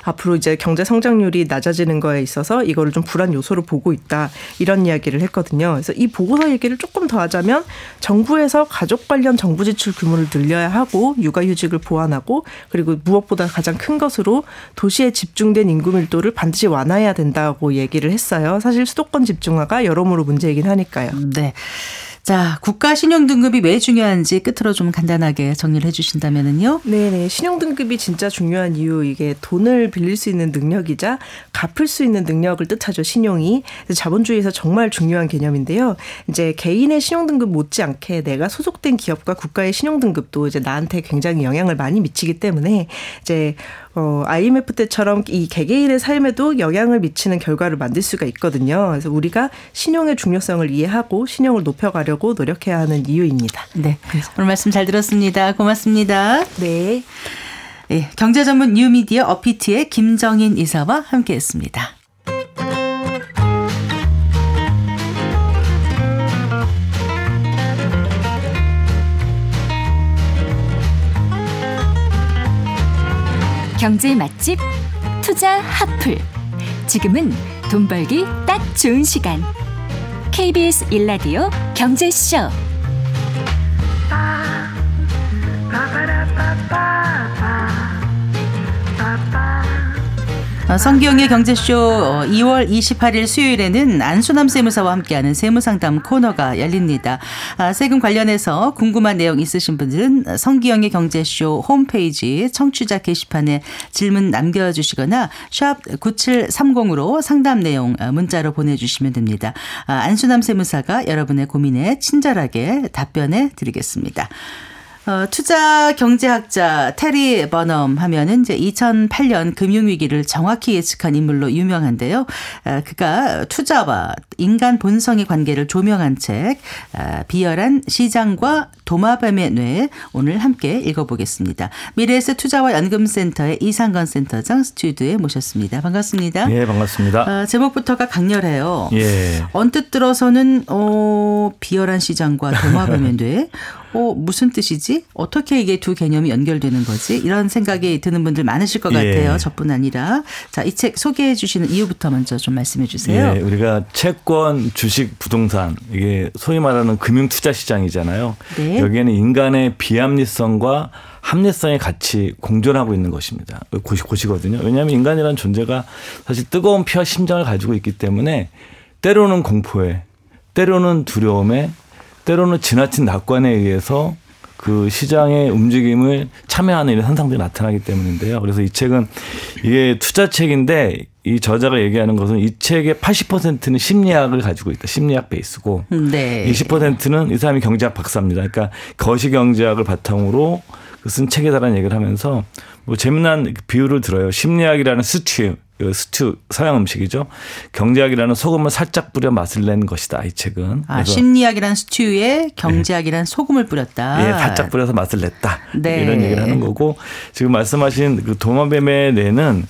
S4: 앞으로 이제 경제 성장률이 낮아지는 거에 있어서 이거를 좀 불안 요소로 보고 있다 이런 이야기를 했거든요. 그래서 이 보고서 얘기를 조금 더 하자면 정부에서 가족 관련 정부 지출 규모를 늘려야 하고 육아휴직을 보완하고 그리고 무엇보다 가장 큰 것으로 도시에 집중된 인구 밀도를 반드시 완화해야 된다고 얘기를 했어요. 사실 수도권 집중화가 여러모로 문제이긴 하니까요.
S1: 네. 자, 국가 신용 등급이 왜 중요한지 끝으로 좀 간단하게 정리를 해 주신다면은요.
S4: 네네. 신용등급이 진짜 중요한 이유, 이게 돈을 빌릴 수 있는 능력이자 갚을 수 있는 능력을 뜻하죠, 신용이. 자본주의에서 정말 중요한 개념인데요. 이제 개인의 신용등급 못지않게 내가 소속된 기업과 국가의 신용등급도 이제 나한테 굉장히 영향을 많이 미치기 때문에 이제 어, IMF 때처럼 이 개개인의 삶에도 영향을 미치는 결과를 만들 수가 있거든요. 그래서 우리가 신용의 중요성을 이해하고 신용을 높여가려 고 노력해야 하는 이유입니다.
S1: 네. 오늘 말씀 잘 들었습니다. 고맙습니다.
S4: 네.
S1: 예, 경제 전문 뉴미디어 어피티의 김정인 이사와 함께 했습니다.
S5: 경제 맛집 투자 핫플 지금은 돈 벌기 딱 좋은 시간 KBS 일라디오 경제쇼
S1: 성기영의 경제쇼 어, 2월 28일 수요일에는 안수남 세무사와 함께하는 세무상담 코너가 열립니다. 아, 세금 관련해서 궁금한 내용 있으신 분들은 성기영의 경제쇼 홈페이지 청취자 게시판에 질문 남겨주시거나 샵 9730으로 상담 내용 어, 문자로 보내주시면 됩니다. 아, 안수남 세무사가 여러분의 고민에 친절하게 답변해 드리겠습니다. 어, 투자 경제학자 테리 버넘 하면은 이제 2008년 금융위기를 정확히 예측한 인물로 유명한데요. 아, 그가 투자와 인간 본성의 관계를 조명한 책, 아, 비열한 시장과 도마뱀의 뇌 오늘 함께 읽어보겠습니다. 미래에서 투자와 연금센터의 이상건 센터장 스튜디오에 모셨습니다. 반갑습니다.
S6: 예, 반갑습니다.
S1: 아, 제목부터가 강렬해요.
S6: 예.
S1: 언뜻 들어서는 어 비열한 시장과 도마뱀의 뇌. 어 무슨 뜻이지? 어떻게 이게 두 개념이 연결되는 거지? 이런 생각이 드는 분들 많으실 것
S6: 예.
S1: 같아요. 저뿐 아니라. 자, 이 책 소개해 주시는 이유부터 먼저 좀 말씀해 주세요.
S6: 예, 우리가 채권, 주식, 부동산 이게 소위 말하는 금융 투자 시장이잖아요.
S1: 네.
S6: 여기에는 인간의 비합리성과 합리성이 같이 공존하고 있는 것입니다. 곳이 곳이거든요. 왜냐하면 인간이라는 존재가 사실 뜨거운 피와 심장을 가지고 있기 때문에 때로는 공포에, 때로는 두려움에, 때로는 지나친 낙관에 의해서 그 시장의 움직임을 참여하는 이런 현상들이 나타나기 때문인데요. 그래서 이 책은 이게 투자책인데 이 저자가 얘기하는 것은 이 책의 80%는 심리학을 가지고 있다. 심리학 베이스고
S1: 네.
S6: 20%는 이 사람이 경제학 박사입니다. 그러니까 거시 경제학을 바탕으로 쓴 책이다라는 얘기를 하면서 뭐 재미난 비유를 들어요. 심리학이라는 스튜, 그 스튜 서양 음식이죠. 경제학이라는 소금을 살짝 뿌려 맛을 낸 것이다. 이 책은.
S1: 아, 심리학이란 스튜에 경제학이란 소금을 뿌렸다.
S6: 예, 살짝 뿌려서 맛을 냈다.
S1: 네.
S6: 이런 얘기를 하는 거고 지금 말씀하신 그 도마뱀의 뇌는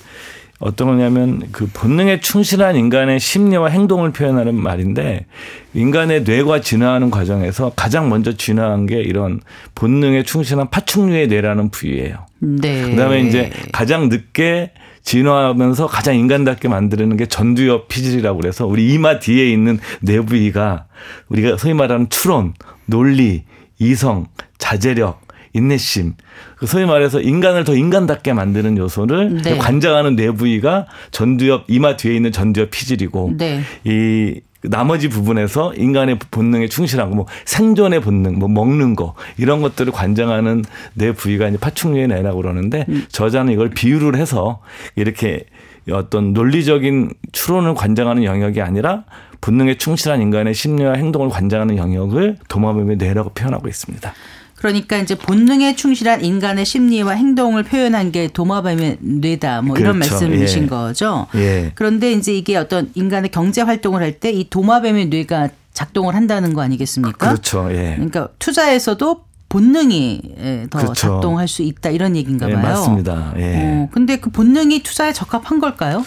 S6: 어떤 거냐면 그 본능에 충실한 인간의 심리와 행동을 표현하는 말인데 인간의 뇌가 진화하는 과정에서 가장 먼저 진화한 게 이런 본능에 충실한 파충류의 뇌라는 부위예요.
S1: 네.
S6: 그다음에 이제 가장 늦게 진화하면서 가장 인간답게 만드는 게 전두엽 피질이라고 그래서 우리 이마 뒤에 있는 뇌 부위가 우리가 소위 말하는 추론, 논리, 이성, 자제력, 인내심, 그 소위 말해서 인간을 더 인간답게 만드는 요소를
S1: 네.
S6: 관장하는 뇌 부위가 전두엽 이마 뒤에 있는 전두엽 피질이고
S1: 네.
S6: 이 나머지 부분에서 인간의 본능에 충실한 거, 뭐 생존의 본능, 뭐 먹는 거 이런 것들을 관장하는 뇌 부위가 이제 파충류의 뇌라고 그러는데 저자는 이걸 비유를 해서 이렇게 어떤 논리적인 추론을 관장하는 영역이 아니라 본능에 충실한 인간의 심리와 행동을 관장하는 영역을 도마뱀의 뇌라고 표현하고 있습니다.
S1: 그러니까 이제 본능에 충실한 인간의 심리와 행동을 표현한 게 도마뱀의 뇌다. 뭐 이런
S6: 그렇죠.
S1: 말씀이신
S6: 예.
S1: 거죠.
S6: 예.
S1: 그런데 이제 이게 어떤 인간의 경제 활동을 할 때 이 도마뱀의 뇌가 작동을 한다는 거 아니겠습니까?
S6: 그렇죠. 예.
S1: 그러니까 투자에서도 본능이 예, 더
S6: 그렇죠.
S1: 작동할 수 있다 이런 얘기인가
S6: 예,
S1: 봐요.
S6: 맞습니다. 예.
S1: 어, 근데 그 본능이 투자에 적합한 걸까요?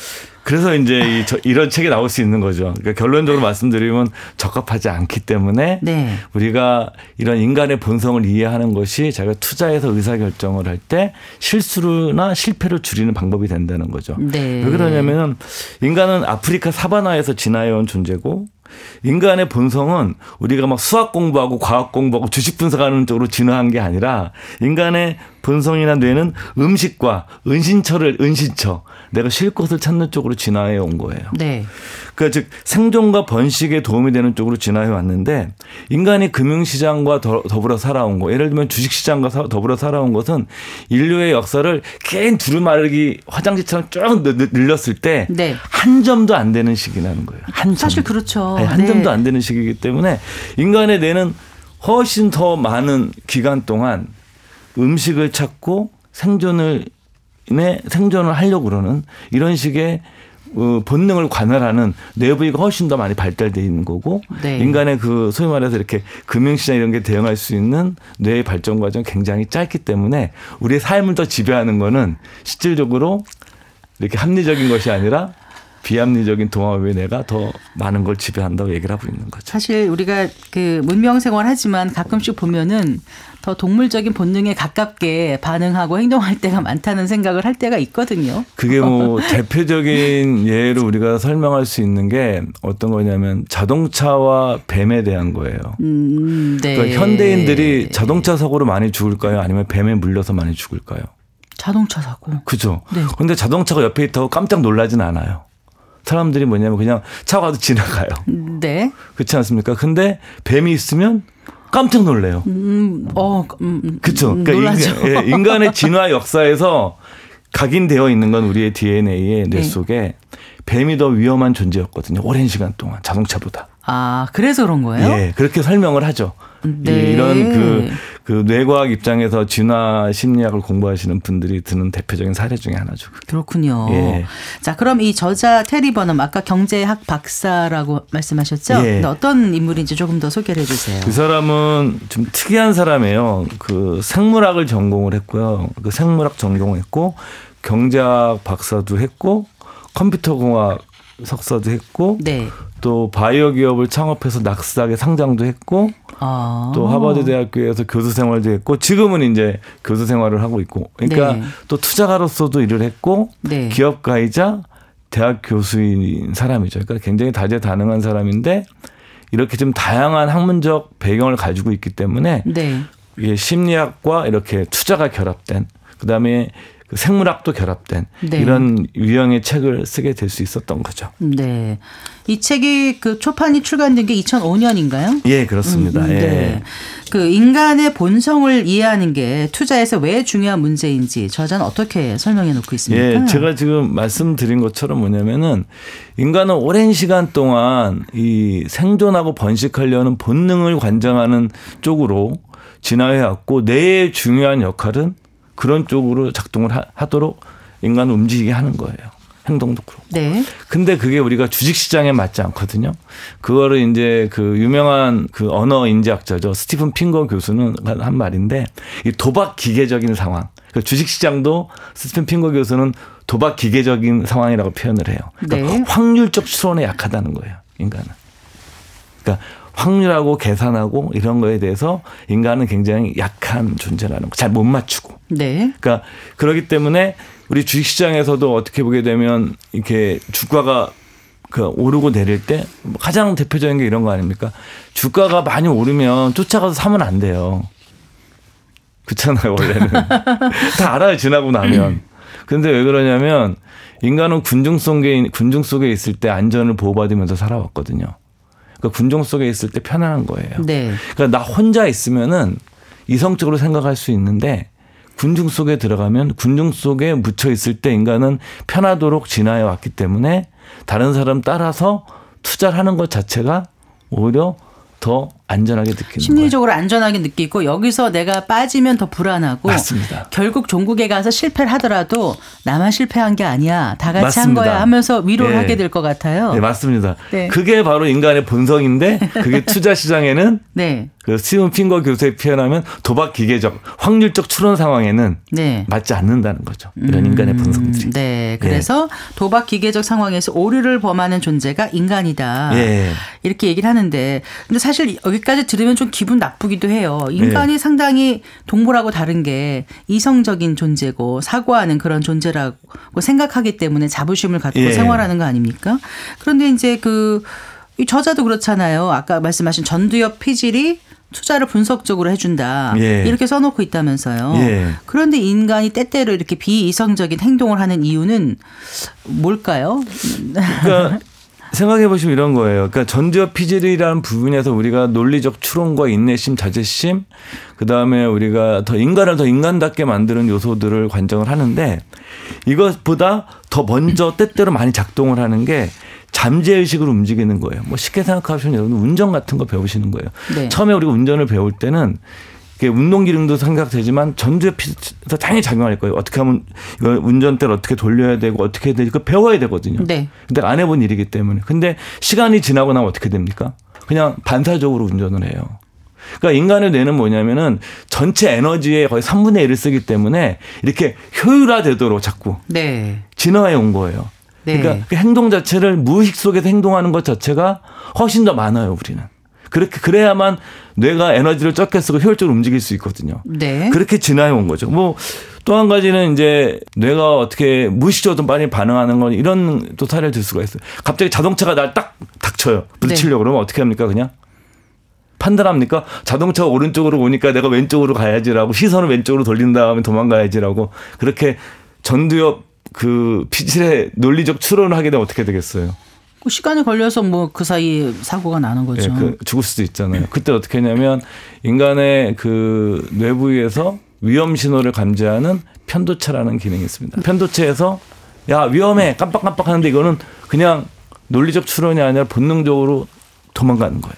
S6: 그래서 이제 이 저- 이런 책이 나올 수 있는 거죠. 그러니까 결론적으로 말씀드리면 적합하지 않기 때문에
S1: 네.
S6: 우리가 이런 인간의 본성을 이해하는 것이 자기가 투자해서 의사 결정을 할 때 실수나 실패를 줄이는 방법이 된다는 거죠.
S1: 네.
S6: 왜 그러냐면은 인간은 아프리카 사바나에서 진화해온 존재고 인간의 본성은 우리가 막 수학 공부하고 과학 공부하고 주식 분석하는 쪽으로 진화한 게 아니라 인간의 본성이나 뇌는 음식과 은신처를 은신처 내가 쉴 곳을 찾는 쪽으로 진화해 온 거예요.
S1: 네.
S6: 그러니까 즉 생존과 번식에 도움이 되는 쪽으로 진화해 왔는데 인간이 금융시장과 더, 더불어 살아온 거 예를 들면 주식시장과 사- 더불어 살아온 것은 인류의 역사를 긴 두루마르기 화장지처럼 쭉 늘- 늘렸을 때한
S1: 네.
S6: 점도 안 되는 시기라는 거예요. 한
S1: 사실
S6: 점도.
S1: 그렇죠.
S6: 아니, 한
S1: 네.
S6: 점도 안 되는 시기이기 때문에 인간의 뇌는 훨씬 더 많은 기간 동안 음식을 찾고 생존을 내 생존을 하려고 그러는 이런 식의 어, 본능을 관할하는 뇌부위가 훨씬 더 많이 발달돼 있는 거고
S1: 네.
S6: 인간의 그 소위 말해서 이렇게 금융시장 이런 게 대응할 수 있는 뇌의 발전 과정 이 굉장히 짧기 때문에 우리의 삶을 더 지배하는 거는 실질적으로 이렇게 합리적인 것이 아니라 비합리적인 동화의 뇌가 더 많은 걸 지배한다고 얘기를 하고 있는 거죠.
S1: 사실 우리가 그 문명 생활하지만 가끔씩 보면은 더 동물적인 본능에 가깝게 반응하고 행동할 때가 많다는 생각을 할 때가 있거든요.
S6: 그게 뭐 대표적인 예로 우리가 설명할 수 있는 게 어떤 거냐면 자동차와 뱀에 대한 거예요.
S1: 음, 네.
S6: 그러니까 현대인들이 자동차 사고로 많이 죽을까요? 아니면 뱀에 물려서 많이 죽을까요?
S1: 자동차 사고.
S6: 그죠?
S1: 네.
S6: 근데 자동차가 옆에 있다고 깜짝 놀라진 않아요. 사람들이 뭐냐면 그냥 차 가도 지나가요.
S1: 네.
S6: 그렇지 않습니까? 근데 뱀이 있으면 깜짝 놀래요.
S1: 음, 어, 음, 음,
S6: 그렇죠.
S1: 음,
S6: 그러니까
S1: 놀라죠.
S6: 인간, 예, 인간의 진화 역사에서 각인되어 있는 건 우리의 DNA의 뇌
S1: 네.
S6: 속에 뱀이 더 위험한 존재였거든요. 오랜 시간 동안 자동차보다.
S1: 아, 그래서 그런 거예요?
S6: 예, 그렇게 설명을 하죠.
S1: 네.
S6: 이- 이런 그, 그 뇌과학 입장에서 진화 심리학을 공부하시는 분들이 드는 대표적인 사례 중에 하나죠.
S1: 그렇군요.
S6: 예.
S1: 자, 그럼 이 저자 테리 버넘 아까 경제학 박사라고 말씀하셨죠?
S6: 예.
S1: 근데 어떤 인물인지 조금 더 소개를 해 주세요.
S6: 그 사람은 좀 특이한 사람이에요. 그 생물학을 전공을 했고요. 그 생물학 전공했고 경제학 박사도 했고 컴퓨터 공학 석사도 했고
S1: 네.
S6: 또 바이오 기업을 창업해서 낙스닥에 상장도 했고
S1: 아.
S6: 또 하버드 대학교에서 교수 생활도 했고 지금은 이제 교수 생활을 하고 있고 그러니까
S1: 네.
S6: 또 투자가로서도 일을 했고
S1: 네.
S6: 기업가이자 대학 교수인 사람이죠. 그러니까 굉장히 다재다능한 사람인데 이렇게 좀 다양한 학문적 배경을 가지고 있기 때문에
S1: 네.
S6: 이게 심리학과 이렇게 투자가 결합된 그다음에 그 생물학도 결합된
S1: 네.
S6: 이런 유형의 책을 쓰게 될 수 있었던 거죠.
S1: 네. 이 책이 그 초판이 출간된 게 2005년인가요?
S6: 예, 그렇습니다.
S1: 음,
S6: 예.
S1: 네. 그 인간의 본성을 이해하는 게 투자에서 왜 중요한 문제인지 저자는 어떻게 설명해 놓고 있습니까?
S6: 예, 제가 지금 말씀드린 것처럼 뭐냐면은 인간은 오랜 시간 동안 이 생존하고 번식하려는 본능을 관장하는 쪽으로 진화해 왔고 뇌의 중요한 역할은 그런 쪽으로 작동을 하, 도록 인간을 움직이게 하는 거예요. 행동도 그렇고.
S1: 네.
S6: 근데 그게 우리가 주식 시장에 맞지 않거든요. 그거를 이제 그 유명한 그 언어 인지학자죠. 스티븐 핑거 교수는 한 말인데 이 도박 기계적인 상황. 그 주식 시장도 스티븐 핑거 교수는 도박 기계적인 상황이라고 표현을 해요. 그러니까
S1: 네.
S6: 확률적 추론에 약하다는 거예요. 인간은. 그러니까 확률하고 계산하고 이런 거에 대해서 인간은 굉장히 약한 존재라는 거. 잘 못 맞추고.
S1: 네.
S6: 그러니까 그렇기 때문에 우리 주식 시장에서도 어떻게 보게 되면 이렇게 주가가 그 오르고 내릴 때 가장 대표적인 게 이런 거 아닙니까? 주가가 많이 오르면 쫓아가서 사면 안 돼요. 그렇잖아요, 원래는. 다 알아요, 지나고 나면. 근데 왜 그러냐면 인간은 군중 속에, 군중 속에 있을 때 안전을 보호받으면서 살아왔거든요. 그러니까 군중 속에 있을 때 편안한 거예요.
S1: 네.
S6: 그러니까 나 혼자 있으면은 이성적으로 생각할 수 있는데 군중 속에 들어가면 군중 속에 묻혀 있을 때 인간은 편하도록 진화해 왔기 때문에 다른 사람 따라서 투자를 하는 것 자체가 오히려 더 안전하게 느끼는 거예요.
S1: 심리적으로 안전하게 느끼고 여기서 내가 빠지면 더 불안하고
S6: 맞습니다.
S1: 결국 종국에 가서 실패를 하더라도 나만 실패한 게 아니야. 다 같이
S6: 맞습니다.
S1: 한 거야 하면서 위로를
S6: 예.
S1: 하게 될 것 같아요.
S6: 네, 맞습니다.
S1: 네.
S6: 그게 바로 인간의 본성인데 그게 투자 시장에는
S1: 네.
S6: 그 스티븐 핑거 교수의 표현하면 도박 기계적 확률적 추론 상황에는
S1: 네.
S6: 맞지 않는다는 거죠. 이런 인간의 본성들이.
S1: 음, 네. 그래서 도박 기계적 상황에서 오류를 범하는 존재가 인간이다.
S6: 예.
S1: 이렇게 얘기를 하는데 근데 사실 여기 까지 들으면 좀 기분 나쁘기도 해요. 인간이
S6: 예.
S1: 상당히 동물하고 다른 게 이성적인 존재고 사고하는 그런 존재라고 생각하기 때문에 자부심을 갖고
S6: 예.
S1: 생활하는 거 아닙니까? 그런데 이제 그이 저자도 그렇잖아요. 아까 말씀하신 전두엽 피질이 투자를 분석적으로 해준다.
S6: 예.
S1: 이렇게 써놓고 있다면서요.
S6: 예.
S1: 그런데 인간이 때때로 이렇게 비이성적인 행동을 하는 이유는 뭘까요?
S6: 그러니까 생각해 보시면 이런 거예요. 그러니까 전두엽 피질이라는 부분에서 우리가 논리적 추론과 인내심, 자제심, 그 다음에 우리가 더 인간을 더 인간답게 만드는 요소들을 관정을 하는데 이것보다 더 먼저 때때로 많이 작동을 하는 게 잠재 의식으로 움직이는 거예요. 뭐 쉽게 생각하시면 여러분 운전 같은 거 배우시는 거예요.
S1: 네.
S6: 처음에 우리가 운전을 배울 때는 운동 기능도 생각되지만 전두엽 피질에서 당연히 작용할 거예요. 어떻게 하면 운전대를 어떻게 돌려야 되고 어떻게 해야 되고 그거 배워야 되거든요.
S1: 네.
S6: 근데 안 해본 일이기 때문에. 근데 시간이 지나고 나면 어떻게 됩니까? 그냥 반사적으로 운전을 해요. 그러니까 인간의 뇌는 뭐냐면은 전체 에너지의 거의 3분의 1을 쓰기 때문에 이렇게 효율화되도록 자꾸
S1: 네.
S6: 진화해 온 거예요.
S1: 네.
S6: 그러니까 그 행동 자체를 무의식 속에서 행동하는 것 자체가 훨씬 더 많아요, 우리는. 그렇게 그래야만 뇌가 에너지를 적게 쓰고 효율적으로 움직일 수 있거든요.
S1: 네.
S6: 그렇게 진화해 온 거죠. 뭐 또 한 가지는 이제 뇌가 어떻게 무의식적으로 많이 반응하는 건 이런 또 사례를 들 수가 있어요. 갑자기 자동차가 날 딱 닥쳐요. 부딪히려고 그러면 어떻게 합니까? 그냥 판단합니까? 자동차가 오른쪽으로 오니까 내가 왼쪽으로 가야지라고 시선을 왼쪽으로 돌린 다음에 도망가야지라고 그렇게 전두엽 그 피질의 논리적 추론을 하게 되면 어떻게 되겠어요?
S1: 그 시간이 걸려서 뭐 그 사이에 사고가 나는
S6: 예,
S1: 거죠.
S6: 그 죽을 수도 있잖아요. 그때 어떻게 했냐면 인간의 그 뇌부위에서 위험 신호를 감지하는 편도체라는 기능이 있습니다. 편도체에서 야 위험해 깜빡깜빡 하는데 이거는 그냥 논리적 추론이 아니라 본능적으로 도망가는 거예요.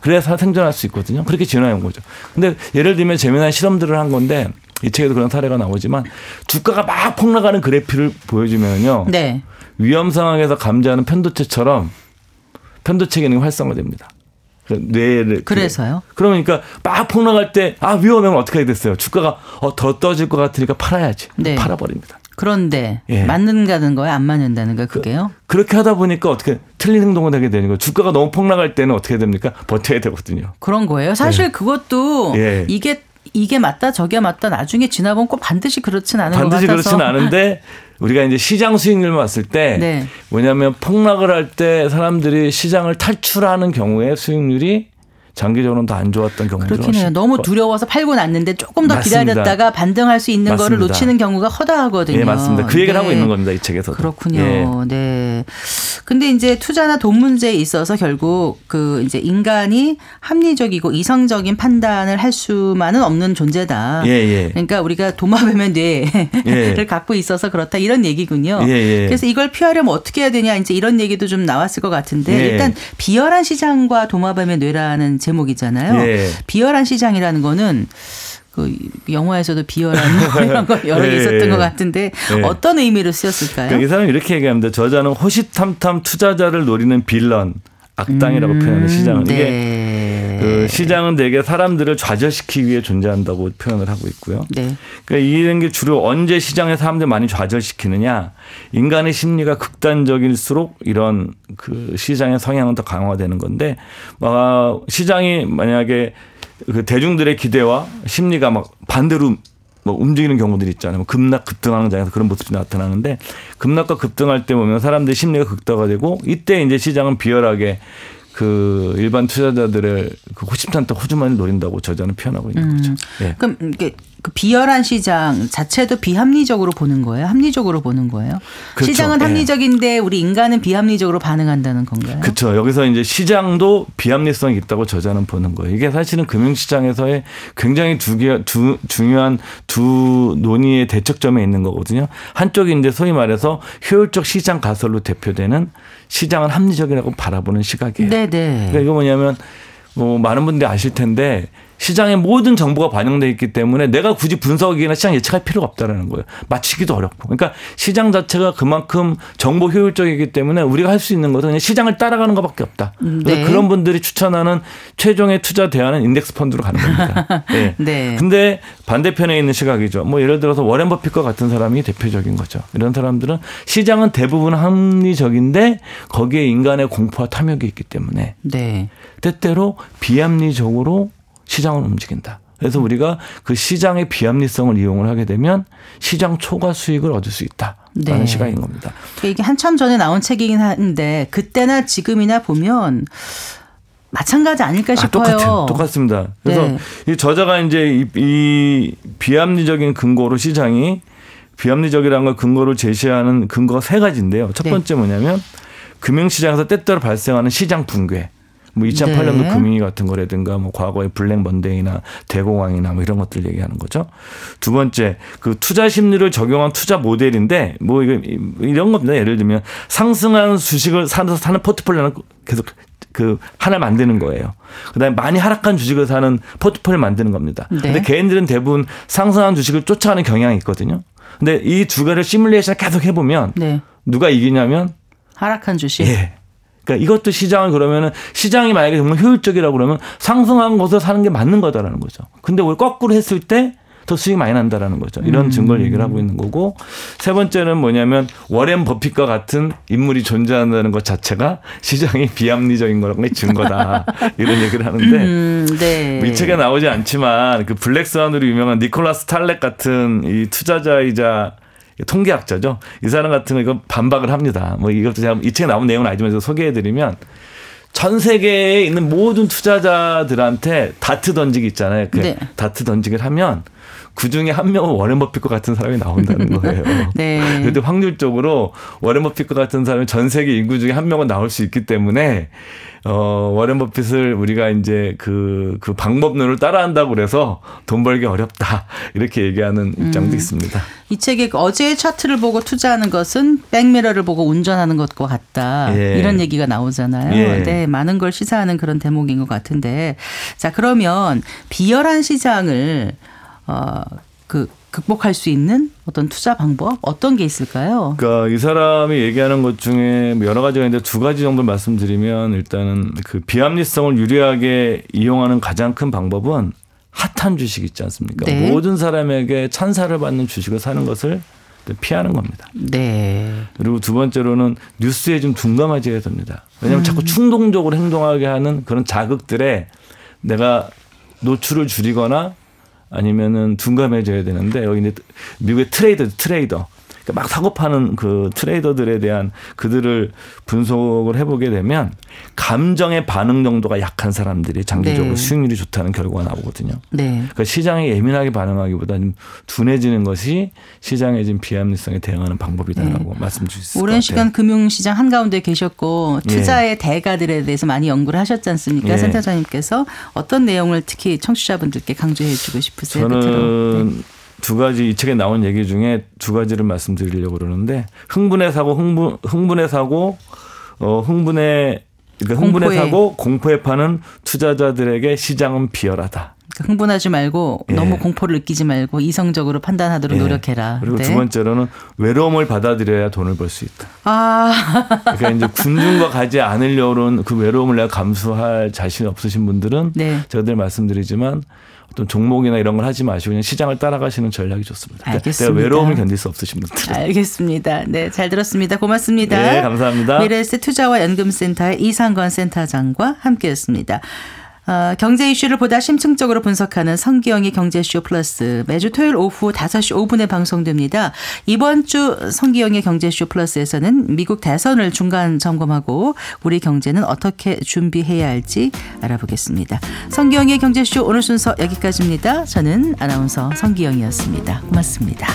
S6: 그래서 생존할 수 있거든요. 그렇게 진화해 온 거죠. 근데 예를 들면 재미난 실험들을 한 건데 이 책에도 그런 사례가 나오지만 주가가 막 폭락하는 그래프를 보여주면요.
S1: 네.
S6: 위험 상황에서 감지하는 편도체처럼 편도체 기능이 활성화됩니다. 그 뇌를
S1: 그래서요?
S6: 그러니까 막 폭락할 때 아 위험하면 어떻게 해야 됐어요? 주가가 어, 더 떠질 것 같으니까 팔아야지.
S1: 네.
S6: 팔아버립니다.
S1: 그런데
S6: 예.
S1: 맞는다는 거예요? 안 맞는다는 거예요? 그게요?
S6: 그 렇게 하다 보니까 어떻게 틀린 행동을 하게 되는 거예요. 주가가 너무 폭락할 때는 어떻게 됩니까? 버텨야 되거든요.
S1: 그런 거예요. 사실 그것도
S6: 예.
S1: 이게 이게 맞다 저게 맞다 나중에 지나보면 꼭 반드시 그렇진 않은
S6: 반드시
S1: 것 같아서
S6: 그렇지는 않은데 우리가 이제 시장 수익률만 봤을 때
S1: 네.
S6: 뭐냐면 폭락을 할 때 사람들이 시장을 탈출하는 경우에 수익률이 장기적으로는 더 안 좋았던 경우들이
S1: 그렇긴 해요. 너무
S6: 커-
S1: 두려워서 팔고 났는데 조금 더
S6: 맞습니다.
S1: 기다렸다가 반등할 수 있는 거를
S6: 맞습니다.
S1: 놓치는 경우가 허다하거든요.
S6: 예, 맞습니다. 그 얘기를
S1: 네.
S6: 하고 있는 겁니다, 이 책에서도.
S1: 그렇군요.
S6: 예.
S1: 네. 근데 이제 투자나 돈 문제에 있어서 결국 그 이제 인간이 합리적이고 이성적인 판단을 할 수만은 없는 존재다.
S6: 예, 예.
S1: 그러니까 우리가 도마뱀의 뇌를
S6: 예.
S1: 갖고 있어서 그렇다 이런 얘기군요.
S6: 예, 예.
S1: 그래서 이걸 피하려면 어떻게 해야 되냐 이제 이런 얘기도 좀 나왔을 것 같은데
S6: 예.
S1: 일단 비열한 시장과 도마뱀의 뇌라는 제목이잖아요.
S6: 예.
S1: 비열한 시장이라는 거는 그 영화에서도 비열한 뭐 이런 거 여러 개
S6: 예,
S1: 있었던
S6: 예.
S1: 것 같은데
S6: 예.
S1: 어떤 의미로 쓰였을까요?
S6: 그러니까 이 사람이 이렇게 얘기합니다. 저자는 호시탐탐 투자자를 노리는 빌런, 악당이라고 표현하는 시장은 이게
S1: 네.
S6: 그 시장은 대개 사람들을 좌절시키기 위해 존재한다고 표현을 하고 있고요.
S1: 네.
S6: 그러니까 이런 게 주로 언제 시장에 사람들 많이 좌절시키느냐 인간의 심리가 극단적일수록 이런 그 시장의 성향은 더 강화되는 건데 막 시장이 만약에 그 대중들의 기대와 심리가 막 반대로 뭐 움직이는 경우들이 있잖아요. 뭐 급락 급등하는 장에서 그런 모습이 나타나는데 급락과 급등할 때 보면 사람들의 심리가 극화되고 이때 이제 시장은 비열하게 그 일반 투자자들의 그 호심탄탄 호주머니를 노린다고 저자는 표현하고 있는 거죠. 예.
S1: 그럼 이게 그 비열한 시장 자체도 비합리적으로 보는 거예요? 합리적으로 보는 거예요?
S6: 그렇죠.
S1: 시장은
S6: 예.
S1: 합리적인데 우리 인간은 비합리적으로 반응한다는 건가요?
S6: 그렇죠. 여기서 이제 시장도 비합리성이 있다고 저자는 보는 거예요. 이게 사실은 금융시장에서의 굉장히 두 개, 두, 중요한 두 논의의 대척점에 있는 거거든요. 한쪽이 이제 소위 말해서 효율적 시장 가설로 대표되는 시장은 합리적이라고 바라보는 시각이에요.
S1: 네, 네.
S6: 그러니까 이거 뭐냐면 뭐 많은 분들이 아실 텐데 시장에 모든 정보가 반영돼 있기 때문에 내가 굳이 분석이나 시장 예측할 필요가 없다라는 거예요. 맞추기도 어렵고. 그러니까 시장 자체가 그만큼 정보 효율적이기 때문에 우리가 할 수 있는 것은 그냥 시장을 따라가는 것밖에 없다. 그래서
S1: 네.
S6: 그런 분들이 추천하는 최종의 투자 대안은 인덱스 펀드로 가는 겁니다. 네.
S1: 네.
S6: 근데 반대편에 있는 시각이죠. 뭐 예를 들어서 워렌 버핏과 같은 사람이 대표적인 거죠. 이런 사람들은 시장은 대부분 합리적인데 거기에 인간의 공포와 탐욕이 있기 때문에
S1: 네.
S6: 때때로 비합리적으로 시장을 움직인다. 그래서 우리가 그 시장의 비합리성을 이용을 하게 되면 시장 초과 수익을 얻을 수 있다 라는
S1: 네.
S6: 시각인 겁니다.
S1: 그러니까 이게 한참 전에 나온 책이긴 한데 그때나 지금이나 보면 마찬가지 아닐까
S6: 아,
S1: 싶어요.
S6: 똑같아요. 똑같습니다. 그래서
S1: 네.
S6: 이 저자가 이제 이, 이 비합리적인 근거로 시장이 비합리적이라는 걸 근거로 제시하는 근거가 세 가지인데요. 첫
S1: 네.
S6: 번째 뭐냐면 금융시장에서 때때로 발생하는 시장 붕괴. 뭐 2008년도
S1: 네.
S6: 금융위 같은 거라든가 뭐 과거의 블랙 먼데이나 대공황이나 뭐 이런 것들 얘기하는 거죠. 두 번째 그 투자 심리를 적용한 투자 모델인데 뭐 이거 이런 겁니다. 예를 들면 상승한 주식을 사는 사는 포트폴리오는 계속 그 하나 만드는 거예요. 그다음에 많이 하락한 주식을 사는 포트폴리오 만드는 겁니다.
S1: 네.
S6: 근데 개인들은 대부분 상승한 주식을 쫓아가는 경향이 있거든요. 근데 이두 개를 시뮬레이션 계속 해보면
S1: 네.
S6: 누가 이기냐면
S1: 하락한 주식.
S6: 예. 그러니까 이것도 시장을 그러면은 시장이 만약에 정말 효율적이라고 그러면 상승한 곳을 사는 게 맞는 거다라는 거죠. 근데 우리 거꾸로 했을 때 더 수익이 많이 난다라는 거죠. 이런 증거를 얘기를 하고 있는 거고 세 번째는 뭐냐면 워렌 버핏과 같은 인물이 존재한다는 것 자체가 시장이 비합리적인 거라고 증거다 이런 얘기를 하는데
S1: 음, 네.
S6: 뭐 이 책에 나오지 않지만 그 블랙스완으로 유명한 니콜라스 탈렉 같은 이 투자자이자 통계학자죠. 이 사람 같은 거 반박을 합니다. 뭐 이것도 제가 이 책에 나온 내용은 아니지만 소개해드리면 전 세계에 있는 모든 투자자들한테 다트 던지기 있잖아요. 그
S1: 네.
S6: 다트 던지기를 하면 그 중에 한 명은 워렌 버핏과 같은 사람이 나온다는 거예요.
S1: 네.
S6: 그런데 확률적으로 워렌 버핏과 같은 사람이 전 세계 인구 중에 한 명은 나올 수 있기 때문에 어 워렌 버핏을 우리가 이제 그그 방법론을 따라한다고 그래서 돈 벌기 어렵다 이렇게 얘기하는 입장도
S1: 음.
S6: 있습니다.
S1: 이 책에 어제의 차트를 보고 투자하는 것은 백미러를 보고 운전하는 것과 같다.
S6: 예.
S1: 이런 얘기가 나오잖아요.
S6: 예.
S1: 네, 많은 걸 시사하는 그런 대목인 것 같은데. 자, 그러면 비열한 시장을 어, 그 극복할 수 있는 어떤 투자 방법 어떤 게 있을까요?
S6: 그러니까 이 사람이 얘기하는 것 중에 뭐 여러 가지가 있는데 두 가지 정도 말씀드리면 일단은 그 비합리성을 유리하게 이용하는 가장 큰 방법은 핫한 주식 있지 않습니까?
S1: 네.
S6: 모든 사람에게 찬사를 받는 주식을 사는 것을 피하는 겁니다.
S1: 네.
S6: 그리고 두 번째로는 뉴스에 좀 둔감해져야 됩니다. 왜냐하면 자꾸 충동적으로 행동하게 하는 그런 자극들에 내가 노출을 줄이거나 아니면은 둔감해져야 되는데 여기 이제 미국의 트레이더 트레이더 그러니까 막 사고 파는 그 트레이더들에 대한 그들을 분석을 해보게 되면 감정의 반응 정도가 약한 사람들이 장기적으로
S1: 네.
S6: 수익률이 좋다는 결과가 나오거든요.
S1: 네.
S6: 그러니까 시장에 예민하게 반응하기보다 좀 둔해지는 것이 시장의 지금 비합리성에 대응하는 방법이다라고 말씀드릴 수 있을 것
S1: 오랜. 시간 금융시장 한가운데 계셨고 투자의 대가들에 대해서 많이 연구를 하셨지 않습니까?
S6: 예.
S1: 센터장님께서 어떤 내용을 특히 청취자분들께 강조해 주고 싶으세요?
S6: 저는 두 가지 이 책에 나온 얘기 중에 두 가지를 말씀드리려고 그러는데 흥분에 사고 흥분 흥분에 사고 어 흥분에 그러니까 흥분에
S1: 공포에.
S6: 사고 공포에 파는 투자자들에게 시장은 비열하다.
S1: 그러니까 흥분하지 말고
S6: 예.
S1: 너무 공포를 느끼지 말고 이성적으로 판단하도록
S6: 예.
S1: 노력해라.
S6: 그리고
S1: 네.
S6: 두 번째로는 외로움을 받아들여야 돈을 벌 수 있다.
S1: 아,
S6: 그러니까 이제 군중과 가지 않으려는 그 외로움을 내가 감수할 자신 없으신 분들은
S1: 네.
S6: 제가 늘 말씀드리지만 어떤 종목이나 이런 걸 하지 마시고 그냥 시장을 따라가시는 전략이 좋습니다. 그러니까
S1: 알겠습니다.
S6: 내가 외로움을 견딜 수 없으신 분들.
S1: 알겠습니다. 네, 잘 들었습니다. 고맙습니다.
S6: 네, 감사합니다.
S1: 미래에셋 투자와 연금센터의 이상건 센터장과 함께했습니다. 어, 경제 이슈를 보다 심층적으로 분석하는 성기영의 경제쇼 플러스 매주 토요일 오후 5시 5분에 방송됩니다. 이번 주 성기영의 경제쇼 플러스에서는 미국 대선을 중간 점검하고 우리 경제는 어떻게 준비해야 할지 알아보겠습니다. 성기영의 경제쇼 오늘 순서 여기까지입니다. 저는 아나운서 성기영이었습니다. 고맙습니다.